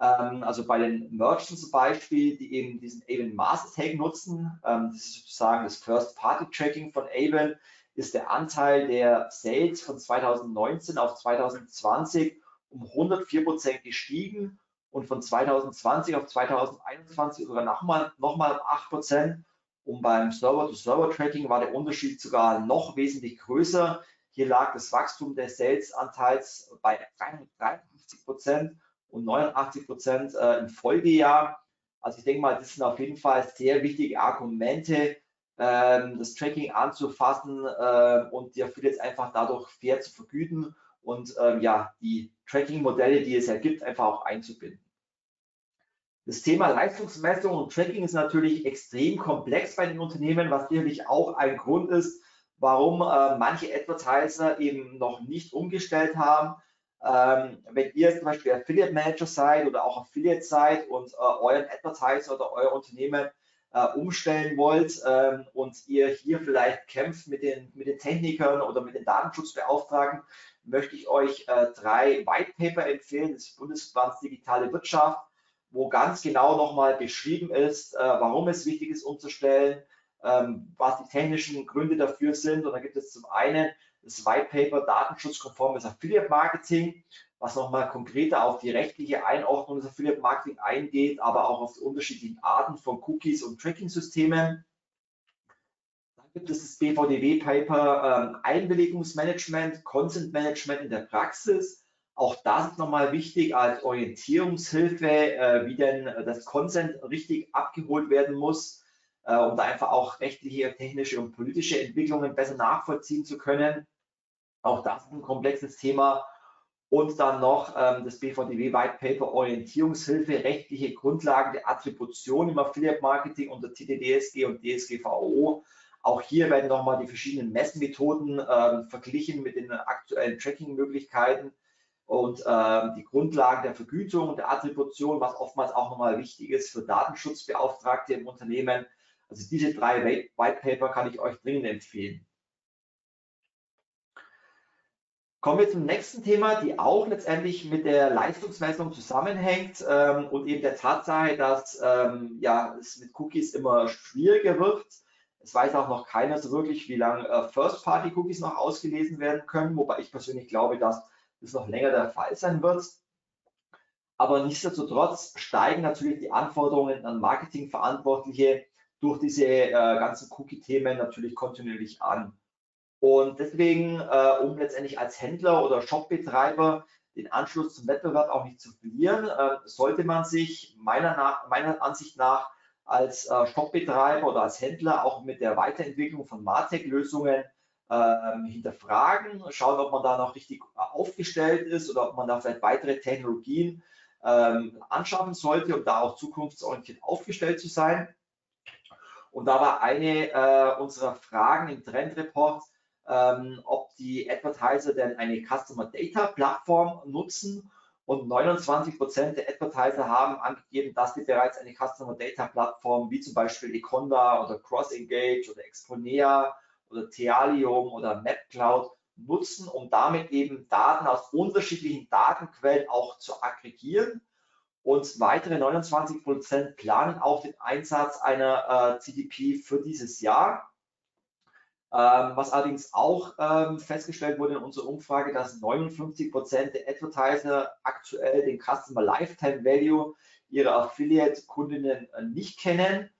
Ähm, also bei den Merchants zum Beispiel, die eben diesen Avon Master Tag nutzen, ähm, das ist sozusagen das First Party Tracking von Avon, ist der Anteil der Sales von 2019 auf 2020 um 104 Prozent gestiegen und von 2020 auf 2021 sogar nochmal noch mal um 8 Prozent. Und beim Server-to-Server-Tracking war der Unterschied sogar noch wesentlich größer. Hier lag das Wachstum des Sales-Anteils bei 53 Prozent und 89 Prozent äh, im Folgejahr. Also ich denke mal, das sind auf jeden Fall sehr wichtige Argumente, ähm, das Tracking anzufassen äh, und die Affiliates einfach dadurch fair zu vergüten und ähm, ja, die Tracking-Modelle, die es ergibt, einfach auch einzubinden. Das Thema Leistungsmessung und Tracking ist natürlich extrem komplex bei den Unternehmen, was sicherlich auch ein Grund ist, warum äh, manche Advertiser eben noch nicht umgestellt haben. Ähm, wenn ihr zum Beispiel Affiliate Manager seid oder auch Affiliate seid und äh, euren Advertiser oder euer Unternehmen äh, umstellen wollt ähm, und ihr hier vielleicht kämpft mit den, mit den Technikern oder mit den Datenschutzbeauftragten, möchte ich euch äh, drei White Paper empfehlen. Das Bundesverband Digitale Wirtschaft, wo ganz genau nochmal beschrieben ist, äh, warum es wichtig ist umzustellen, ähm, was die technischen Gründe dafür sind. Und da gibt es zum einen das White Paper Datenschutzkonformes Affiliate Marketing, was nochmal konkreter auf die rechtliche Einordnung des Affiliate Marketing eingeht, aber auch auf die unterschiedlichen Arten von Cookies und Tracking-Systemen. Dann gibt es das BVDW Paper ähm, Einwilligungsmanagement, Consent Management in der Praxis. Auch das ist nochmal wichtig als Orientierungshilfe, äh, wie denn das Consent richtig abgeholt werden muss äh, um da einfach auch rechtliche, technische und politische Entwicklungen besser nachvollziehen zu können. Auch das ist ein komplexes Thema. Und dann noch ähm, das BVDW White Paper Orientierungshilfe, rechtliche Grundlagen der Attribution im Affiliate Marketing unter TTDSG und DSGVO. Auch hier werden nochmal die verschiedenen Messmethoden ähm, verglichen mit den aktuellen Tracking-Möglichkeiten und ähm, die Grundlagen der Vergütung und der Attribution, was oftmals auch nochmal wichtig ist für Datenschutzbeauftragte im Unternehmen. Also diese drei White Paper kann ich euch dringend empfehlen. Kommen wir zum nächsten Thema, die auch letztendlich mit der Leistungsmessung zusammenhängt ähm, und eben der Tatsache, dass ähm, ja, es mit Cookies immer schwieriger wird. Es weiß auch noch keiner so wirklich, wie lange äh, First-Party-Cookies noch ausgelesen werden können, wobei ich persönlich glaube, dass das noch länger der Fall sein wird. Aber nichtsdestotrotz steigen natürlich die Anforderungen an Marketingverantwortliche durch diese äh, ganzen Cookie-Themen natürlich kontinuierlich an. Und deswegen, äh, um letztendlich als Händler oder Shopbetreiber den Anschluss zum Wettbewerb auch nicht zu verlieren, äh, sollte man sich meiner, meiner Ansicht nach als äh, Shopbetreiber oder als Händler auch mit der Weiterentwicklung von Martech-Lösungen ähm, hinterfragen, schauen, ob man da noch richtig aufgestellt ist oder ob man da vielleicht weitere Technologien ähm, anschaffen sollte, um da auch zukunftsorientiert aufgestellt zu sein. Und da war eine äh, unserer Fragen im Trendreport, ähm, ob die Advertiser denn eine Customer Data Plattform nutzen. Und 29 Prozent der Advertiser haben angegeben, dass sie bereits eine Customer Data Plattform wie zum Beispiel Econda oder CrossEngage oder Exponea oder Thealium oder MapCloud nutzen, um damit eben Daten aus unterschiedlichen Datenquellen auch zu aggregieren und weitere 29 Prozent planen auch den Einsatz einer äh, CDP für dieses Jahr. Ähm, was allerdings auch ähm, festgestellt wurde in unserer Umfrage, dass 59 Prozent der Advertiser aktuell den Customer Lifetime Value ihrer Affiliate-Kundinnen äh, nicht kennen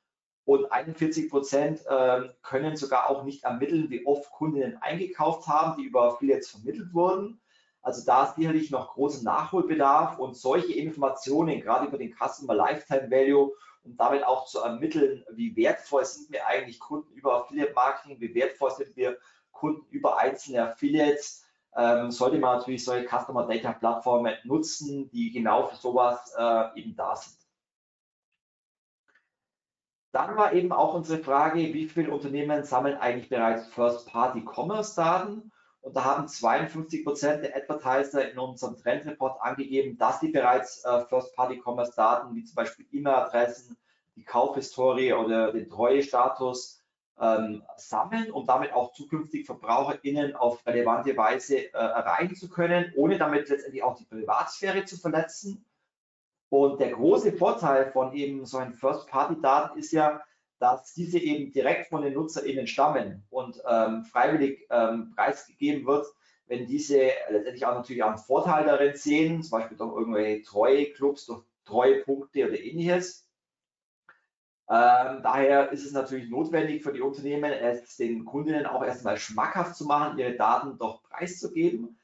und 41 Prozent äh, können sogar auch nicht ermitteln, wie oft Kundinnen eingekauft haben, die über Affiliates vermittelt wurden. Also da ist sicherlich noch großer Nachholbedarf und solche Informationen, gerade über den Customer Lifetime Value, um damit auch zu ermitteln, wie wertvoll sind mir eigentlich Kunden über Affiliate Marketing, wie wertvoll sind wir Kunden über einzelne Affiliates, ähm, sollte man natürlich solche Customer Data Plattformen nutzen, die genau für sowas äh, eben da sind. Dann war eben auch unsere Frage, wie viele Unternehmen sammeln eigentlich bereits First-Party-Commerce-Daten? Und da haben 52 Prozent der Advertiser in unserem Trendreport angegeben, dass sie bereits äh, First-Party-Commerce-Daten wie zum Beispiel E-Mail-Adressen, die Kaufhistorie oder den Treuestatus ähm, sammeln, um damit auch zukünftig VerbraucherInnen auf relevante Weise äh, erreichen zu können, ohne damit letztendlich auch die Privatsphäre zu verletzen. Und der große Vorteil von eben solchen First-Party-Daten ist ja, dass diese eben direkt von den NutzerInnen stammen und ähm, freiwillig ähm, preisgegeben wird, wenn diese letztendlich auch natürlich auch einen Vorteil darin sehen, zum Beispiel durch irgendwelche Treue-Clubs, durch Treuepunkte oder ähnliches. Ähm, daher ist es natürlich notwendig für die Unternehmen, es den Kundinnen auch erstmal schmackhaft zu machen, ihre Daten doch preiszugeben.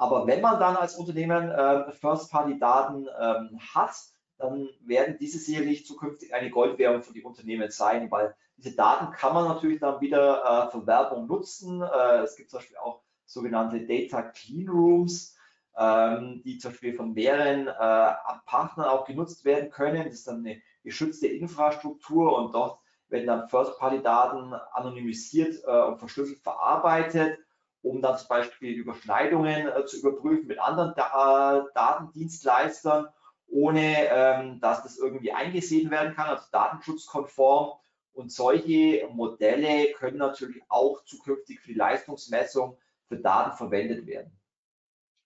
Aber wenn man dann als Unternehmen äh, First-Party-Daten ähm, hat, dann werden diese sicherlich zukünftig eine Goldwährung für die Unternehmen sein, weil diese Daten kann man natürlich dann wieder äh, für Werbung nutzen. Äh, es gibt zum Beispiel auch sogenannte Data Clean Rooms, ähm, die zum Beispiel von mehreren äh, Partnern auch genutzt werden können. Das ist dann eine geschützte Infrastruktur und dort werden dann First-Party-Daten anonymisiert äh, und verschlüsselt verarbeitet, um dann zum Beispiel Überschneidungen äh, zu überprüfen mit anderen da Datendienstleistern, ohne ähm, dass das irgendwie eingesehen werden kann, also datenschutzkonform. Und solche Modelle können natürlich auch zukünftig für die Leistungsmessung für Daten verwendet werden.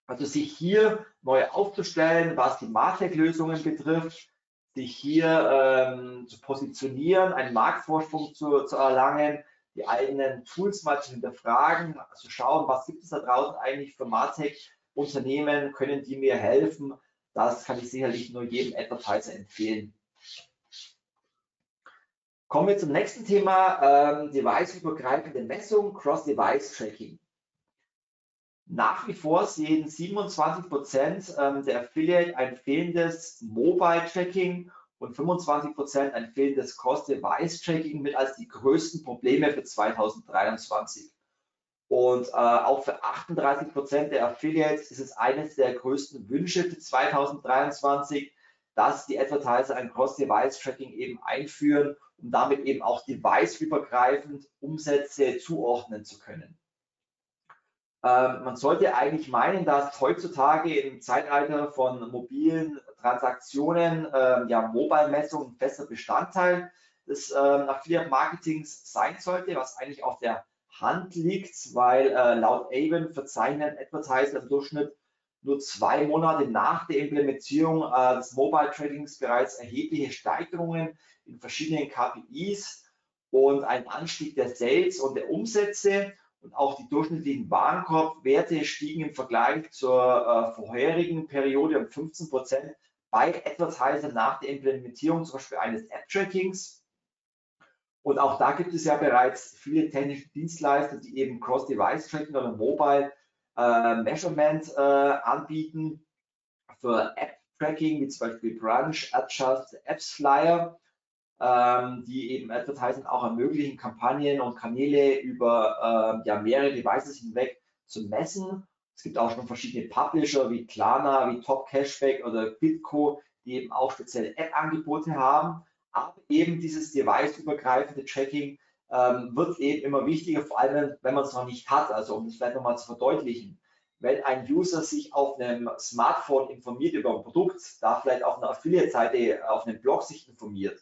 Also sich hier neu aufzustellen, was die Martech-Lösungen betrifft, sich hier ähm, zu positionieren, einen Marktvorsprung zu, zu, erlangen, die eigenen Tools mal zu hinterfragen, zu schauen, was gibt es da draußen eigentlich für Martech-Unternehmen, können die mir helfen, das kann ich sicherlich nur jedem Advertiser empfehlen. Kommen wir zum nächsten Thema, ähm, device-übergreifende Messung, Cross-Device-Tracking. Nach wie vor sehen 27 Prozent ähm, der Affiliate ein fehlendes Mobile-Tracking und 25 Prozent ein fehlendes Cost-Device-Tracking mit als die größten Probleme für 2023. Und äh, auch für 38 Prozent der Affiliates ist es eines der größten Wünsche für 2023, dass die Advertiser ein Cross-Device-Tracking eben einführen, um damit eben auch device-übergreifend Umsätze zuordnen zu können. Ähm, man sollte eigentlich meinen, dass heutzutage im Zeitalter von mobilen Transaktionen ähm, ja Mobile-Messung ein fester Bestandteil des ähm, Affiliate-Marketings sein sollte, was eigentlich auf der Hand liegt, weil äh, laut Avon verzeichnen Advertiser im Durchschnitt nur zwei Monate nach der Implementierung äh, des Mobile Tradings bereits erhebliche Steigerungen in verschiedenen KPIs und ein Anstieg der Sales und der Umsätze. Und auch die durchschnittlichen Warenkorbwerte stiegen im Vergleich zur äh, vorherigen Periode um 15 Prozent bei Advertiser nach der Implementierung zum Beispiel eines App-Trackings. Und auch da gibt es ja bereits viele technische Dienstleister, die eben Cross-Device-Tracking oder Mobile äh, äh, anbieten für App-Tracking, wie zum Beispiel Brunch, Adjust, Apps Flyer ähm, die eben Advertising auch ermöglichen, Kampagnen und Kanäle über äh, ja, mehrere Devices hinweg zu messen. Es gibt auch schon verschiedene Publisher wie Klarna, wie Top Cashback oder Bitco, die eben auch spezielle App-Angebote haben. Aber eben dieses device-übergreifende Tracking ähm, wird eben immer wichtiger, vor allem wenn man es noch nicht hat. Also um das vielleicht nochmal zu verdeutlichen. Wenn ein User sich auf einem Smartphone informiert über ein Produkt, da vielleicht auf einer Affiliate-Seite, auf einem Blog sich informiert,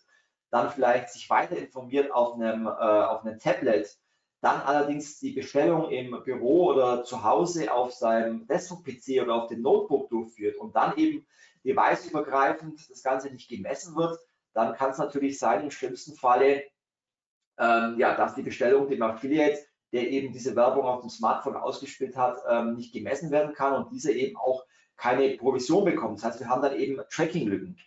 dann vielleicht sich weiter informiert auf einem, äh, auf einem Tablet, dann allerdings die Bestellung im Büro oder zu Hause auf seinem Desktop-PC oder auf dem Notebook durchführt und dann eben deviceübergreifend das Ganze nicht gemessen wird, dann kann es natürlich sein, im schlimmsten Falle, ähm, ja, dass die Bestellung dem Affiliate, der eben diese Werbung auf dem Smartphone ausgespielt hat, ähm, nicht gemessen werden kann und dieser eben auch keine Provision bekommt. Das heißt, wir haben dann eben Tracking-Lücken.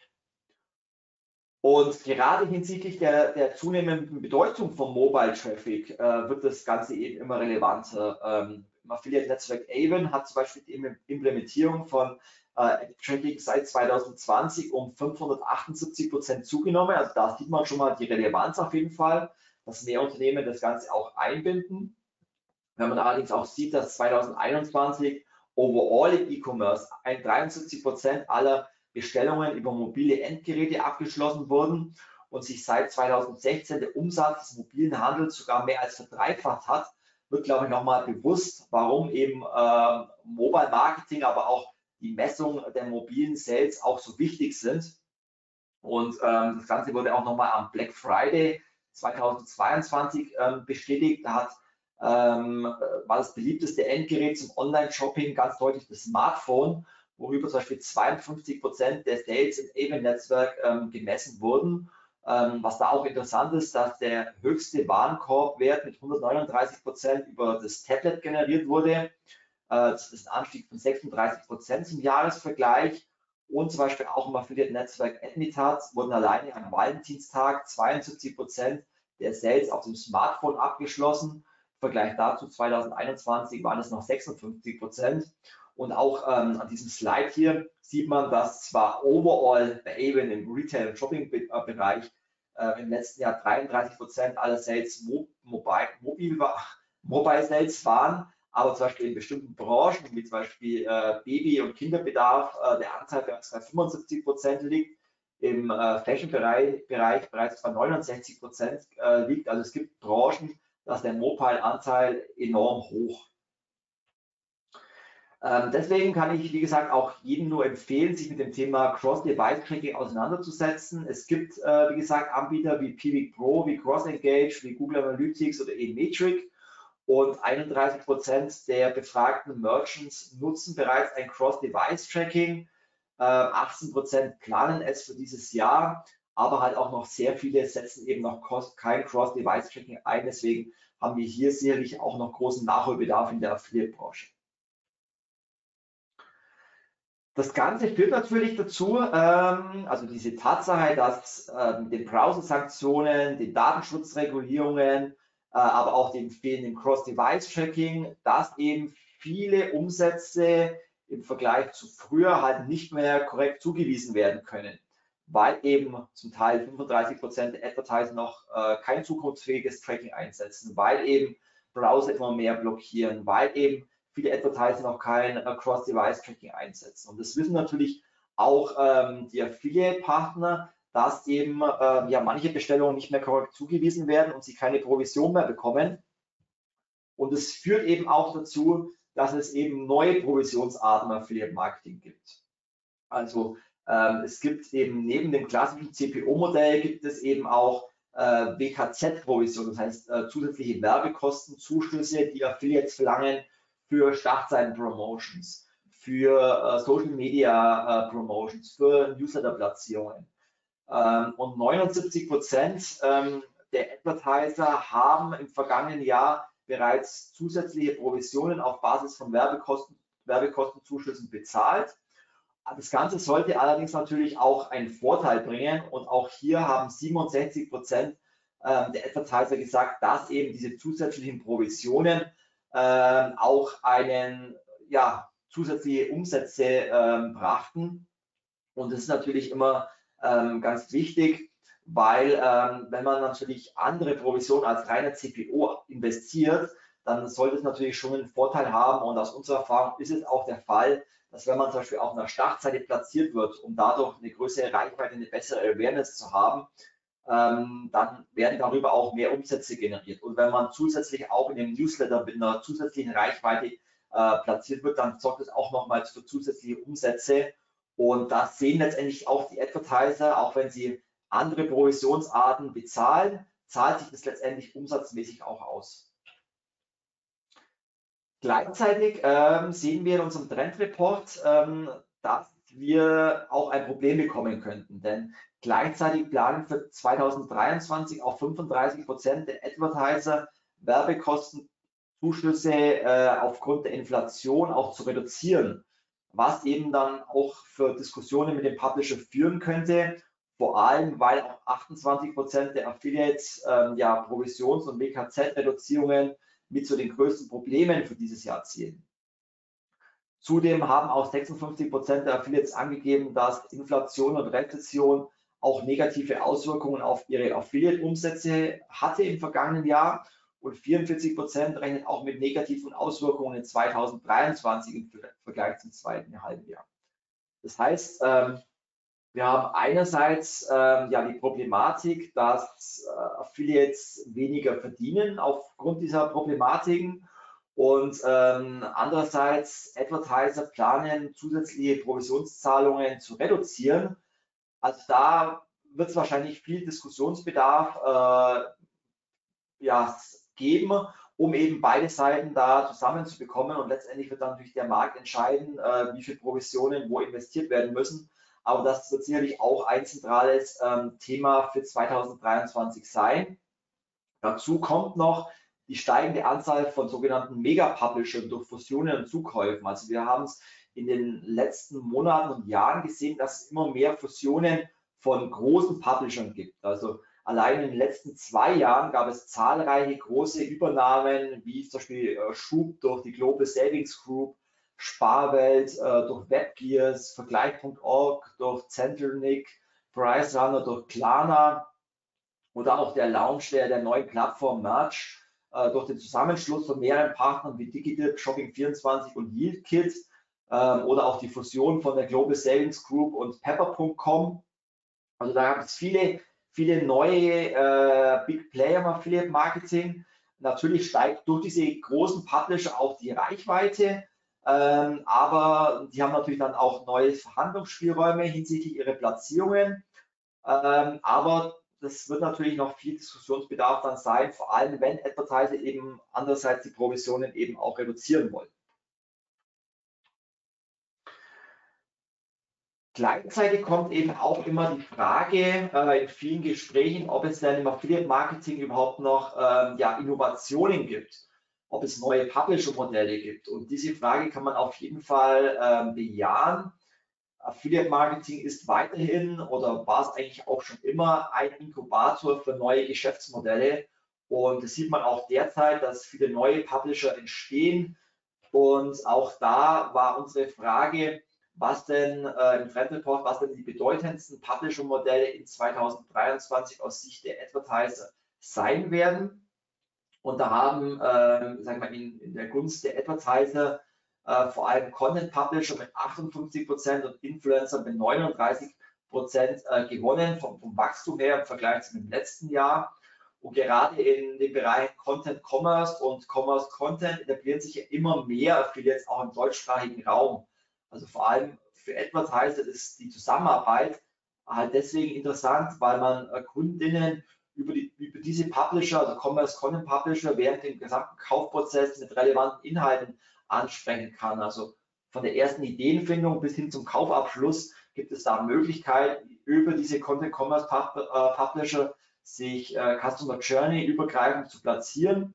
Und gerade hinsichtlich der, der zunehmenden Bedeutung von Mobile Traffic äh, wird das Ganze eben immer relevanter. Ähm, Affiliate-Netzwerk Avon hat zum Beispiel die Implementierung von äh, Tracking seit 2020 um 578 Prozent zugenommen. Also da sieht man schon mal die Relevanz auf jeden Fall, dass mehr Unternehmen das Ganze auch einbinden. Wenn man allerdings auch sieht, dass 2021 overall im E-Commerce 73 Prozent aller Bestellungen über mobile Endgeräte abgeschlossen wurden und sich seit 2016 der Umsatz des mobilen Handels sogar mehr als verdreifacht hat, wird, glaube ich, nochmal bewusst, warum eben äh, Mobile Marketing, aber auch die Messung der mobilen Sales auch so wichtig sind. Und ähm, das Ganze wurde auch nochmal am Black Friday 2022 ähm, bestätigt. Da hat, ähm, war das beliebteste Endgerät zum Online-Shopping ganz deutlich das Smartphone worüber zum Beispiel 52 Prozent der Sales im Avon-Netzwerk ähm, gemessen wurden. Ähm, was da auch interessant ist, dass der höchste Warenkorbwert mit 139 Prozent über das Tablet generiert wurde. Äh, das ist ein Anstieg von 36 Prozent zum Jahresvergleich. Und zum Beispiel auch im Affiliate-Netzwerk Admitat wurden alleine am Valentinstag 72 Prozent der Sales auf dem Smartphone abgeschlossen. Vergleich dazu 2021 waren es noch 56 Prozent. Und auch ähm, an diesem Slide hier sieht man, dass zwar overall bei Avon im Retail- und Shopping-Bereich äh, im letzten Jahr 33 Prozent aller Sales mo mobile, mobil war, Mobile Sales waren, aber zum Beispiel in bestimmten Branchen, wie zum Beispiel äh, Baby- und Kinderbedarf, äh, der Anteil bereits bei 75 Prozent liegt, im äh, Fashion-Bereich Bereich bereits bei 69 Prozent äh, liegt. Also es gibt Branchen, da ist der Mobile-Anteil enorm hoch. Ähm, deswegen kann ich, wie gesagt, auch jedem nur empfehlen, sich mit dem Thema Cross-Device-Tracking auseinanderzusetzen. Es gibt, äh, wie gesagt, Anbieter wie Pivik Pro, wie CrossEngage, wie Google Analytics oder eMetric. Und 31 Prozent der befragten Merchants nutzen bereits ein Cross-Device-Tracking. 18 ähm, Prozent planen es für dieses Jahr, aber halt auch noch sehr viele setzen eben noch kein Cross-Device-Tracking ein. Deswegen haben wir hier sicherlich auch noch großen Nachholbedarf in der Affiliate-Branche. Das Ganze führt natürlich dazu, ähm, also diese Tatsache, dass äh, mit den Browser-Sanktionen, den Datenschutzregulierungen, äh, aber auch dem fehlenden Cross-Device-Tracking, dass eben viele Umsätze im Vergleich zu früher halt nicht mehr korrekt zugewiesen werden können, weil eben zum Teil 35 Prozent der Advertiser noch äh, kein zukunftsfähiges Tracking einsetzen, weil eben Browser immer mehr blockieren, weil eben viele Advertiser noch kein Cross-Device-Tracking einsetzen. Und das wissen natürlich auch ähm, die Affiliate-Partner, dass eben äh, ja manche Bestellungen nicht mehr korrekt zugewiesen werden und sie keine Provision mehr bekommen. Und es führt eben auch dazu, dass es eben neue Provisionsarten im Affiliate-Marketing gibt. Also ähm, es gibt eben neben dem klassischen CPO-Modell gibt es eben auch äh, WKZ-Provision, das heißt äh, zusätzliche Werbekostenzuschüsse, die Affiliates verlangen für Startseiten-Promotions, für äh, Social Media äh, Promotions, für Newsletter-Platzierungen. Ähm, und 79 Prozent ähm, der Advertiser haben im vergangenen Jahr bereits zusätzliche Provisionen auf Basis von Werbekosten, Werbekostenzuschüssen bezahlt. Das Ganze sollte allerdings natürlich auch einen Vorteil bringen und auch hier haben 67 Prozent ähm, der Advertiser gesagt, dass eben diese zusätzlichen Provisionen ähm, auch einen, ja, zusätzliche Umsätze ähm, brachten. Und das ist natürlich immer ähm, ganz wichtig, weil ähm, wenn man natürlich andere Provisionen als reiner CPO investiert, dann sollte es natürlich schon einen Vorteil haben. Und aus unserer Erfahrung ist es auch der Fall, dass wenn man zum Beispiel auf einer Startseite platziert wird, um dadurch eine größere Reichweite, eine bessere Awareness zu haben, ähm, dann werden darüber auch mehr Umsätze generiert. Und wenn man zusätzlich auch in dem Newsletter mit einer zusätzlichen Reichweite äh, platziert wird, dann sorgt es auch nochmals für zusätzliche Umsätze. Und das sehen letztendlich auch die Advertiser, auch wenn sie andere Provisionsarten bezahlen, zahlt sich das letztendlich umsatzmäßig auch aus. Gleichzeitig ähm, sehen wir in unserem Trendreport, ähm, dass wir auch ein Problem bekommen könnten, denn Gleichzeitig planen für 2023 auch 35 Prozent der Advertiser Werbekostenzuschüsse äh, aufgrund der Inflation auch zu reduzieren, was eben dann auch für Diskussionen mit dem Publisher führen könnte, vor allem weil auch 28 Prozent der Affiliates äh, ja Provisions- und WKZ-Reduzierungen mit zu den größten Problemen für dieses Jahr zählen. Zudem haben auch 56 Prozent der Affiliates angegeben, dass Inflation und Rezession auch negative Auswirkungen auf ihre Affiliate-Umsätze hatte im vergangenen Jahr. Und 44 Prozent rechnen auch mit negativen Auswirkungen in 2023 im Vergleich zum zweiten halben Jahr. Das heißt, ähm, wir haben einerseits ähm, ja die Problematik, dass äh, Affiliates weniger verdienen aufgrund dieser Problematiken. Und ähm, andererseits Advertiser planen zusätzliche Provisionszahlungen zu reduzieren also da wird es wahrscheinlich viel Diskussionsbedarf äh, ja, geben, um eben beide Seiten da zusammenzubekommen. Und letztendlich wird dann natürlich der Markt entscheiden, äh, wie viele Provisionen wo investiert werden müssen. Aber das wird sicherlich auch ein zentrales ähm, Thema für 2023 sein. Dazu kommt noch die steigende Anzahl von sogenannten Mega-Publishern durch Fusionen und Zukäufen. Also wir haben es in den letzten Monaten und Jahren gesehen, dass es immer mehr Fusionen von großen Publishern gibt. Also Allein in den letzten zwei Jahren gab es zahlreiche große Übernahmen, wie zum Beispiel äh, Schub durch die Global Savings Group, Sparwelt äh, durch Webgears, Vergleich.org durch Centralnic, Price Runner durch Klarna oder auch der Launch der, der neuen Plattform Merch äh, durch den Zusammenschluss von mehreren Partnern wie Digital, Shopping24 und YieldKit ähm, oder auch die Fusion von der Global Savings Group und Pepper.com. Also da gab es viele, viele neue äh, Big Player im Affiliate Marketing. Natürlich steigt durch diese großen Publisher auch die Reichweite, ähm, aber die haben natürlich dann auch neue Verhandlungsspielräume hinsichtlich ihrer Platzierungen. Ähm, aber das wird natürlich noch viel Diskussionsbedarf dann sein, vor allem wenn Advertiser eben andererseits die Provisionen eben auch reduzieren wollen. Gleichzeitig kommt eben auch immer die Frage äh, in vielen Gesprächen, ob es denn im Affiliate Marketing überhaupt noch ähm, ja, Innovationen gibt, ob es neue Publisher-Modelle gibt. Und diese Frage kann man auf jeden Fall ähm, bejahen. Affiliate Marketing ist weiterhin oder war es eigentlich auch schon immer ein Inkubator für neue Geschäftsmodelle. Und das sieht man auch derzeit, dass viele neue Publisher entstehen. Und auch da war unsere Frage, was denn äh, im Trend Report, was denn die bedeutendsten Publisher-Modelle in 2023 aus Sicht der Advertiser sein werden. Und da haben, äh, sagen wir, in, in der Gunst der Advertiser äh, vor allem Content Publisher mit 58 Prozent und Influencer mit 39 Prozent äh, gewonnen vom, vom, Wachstum her im Vergleich zu dem letzten Jahr. Und gerade in dem Bereich Content Commerce und Commerce Content etablieren sich ja immer mehr Affiliates auch im deutschsprachigen Raum. Also vor allem für Advertiser ist die Zusammenarbeit halt deswegen interessant, weil man äh, Kundinnen über, die, über diese Publisher, also Commerce Content Publisher, während dem gesamten Kaufprozess mit relevanten Inhalten ansprechen kann. Also von der ersten Ideenfindung bis hin zum Kaufabschluss gibt es da Möglichkeiten, über diese Content Commerce äh, Publisher sich äh, Customer Journey übergreifend zu platzieren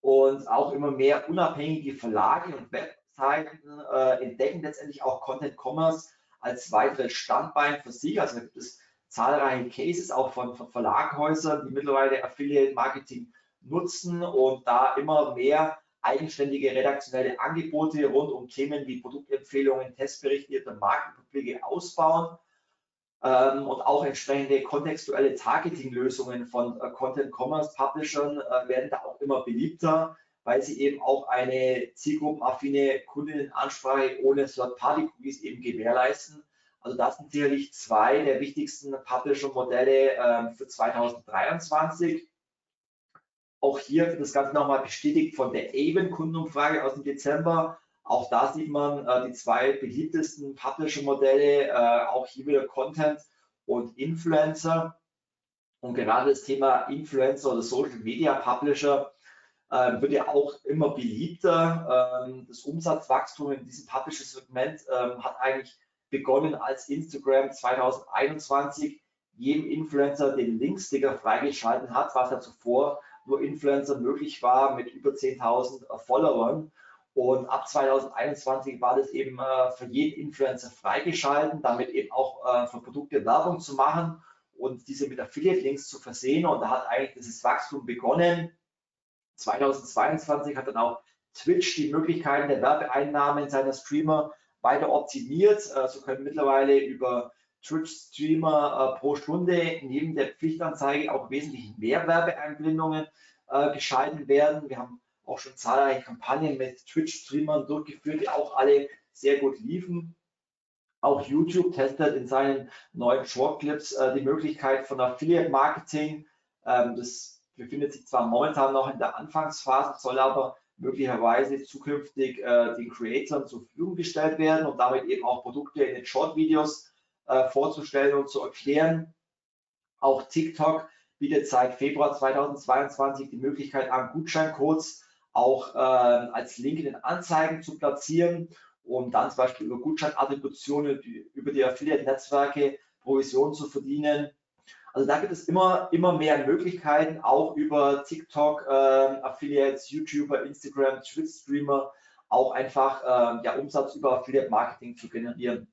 und auch immer mehr unabhängige Verlage und Webseiten äh, entdecken letztendlich auch Content Commerce als weiteres Standbein für sich. Also gibt es zahlreiche Cases auch von, von Verlaghäusern, die mittlerweile Affiliate Marketing nutzen und da immer mehr eigenständige redaktionelle Angebote rund um Themen wie Produktempfehlungen, Testberichte und Markenpublike ausbauen ähm, und auch entsprechende kontextuelle Targeting-Lösungen von äh, Content-Commerce-Publishern äh, werden da auch immer beliebter, weil sie eben auch eine zielgruppenaffine Kundendenansprache ohne Third-Party-Cookies eben gewährleisten. Also das sind sicherlich zwei der wichtigsten Publisher-Modelle äh, für 2023. Auch hier wird das Ganze nochmal bestätigt von der Avon-Kundenumfrage aus dem Dezember. Auch da sieht man äh, die zwei beliebtesten Publisher-Modelle, äh, auch hier wieder Content und Influencer. Und gerade das Thema Influencer oder Social Media Publisher äh, wird ja auch immer beliebter. Ähm, das Umsatzwachstum in diesem Publisher-Segment ähm, hat eigentlich begonnen, als Instagram 2021 jedem Influencer den Linksticker freigeschalten hat, was ja zuvor nur Influencer möglich war mit über 10.000 äh, Followern. Und ab 2021 war das eben äh, für jeden Influencer freigeschalten, damit eben auch äh, für Produkte Werbung zu machen und diese mit Affiliate-Links zu versehen. Und da hat eigentlich dieses Wachstum begonnen. 2022 hat dann auch Twitch die Möglichkeiten der Werbeeinnahmen seiner Streamer weiter optimiert. So können mittlerweile über Twitch-Streamer äh, pro Stunde neben der Pflichtanzeige auch wesentlich mehr Werbeeinblendungen äh, geschalten werden. Wir haben auch schon zahlreiche Kampagnen mit Twitch-Streamern durchgeführt, die auch alle sehr gut liefen. Auch YouTube testet in seinen neuen Shortclips äh, die Möglichkeit von Affiliate-Marketing. Ähm, das befindet sich zwar momentan noch in der Anfangsphase, soll aber möglicherweise zukünftig äh, den Creatoren zur Verfügung gestellt werden und damit eben auch Produkte in den Short-Videos äh, vorzustellen und zu erklären. Auch TikTok bietet seit Februar 2022 die Möglichkeit an, Gutscheincodes auch äh, als Link in den Anzeigen zu platzieren, um dann zum Beispiel über Gutscheinattributionen, über die Affiliate-Netzwerke Provisionen zu verdienen. Also da gibt es immer, immer mehr Möglichkeiten, auch über TikTok, äh, Affiliates, YouTuber, Instagram, Twitch-Streamer, auch einfach äh, ja, Umsatz über Affiliate-Marketing zu generieren.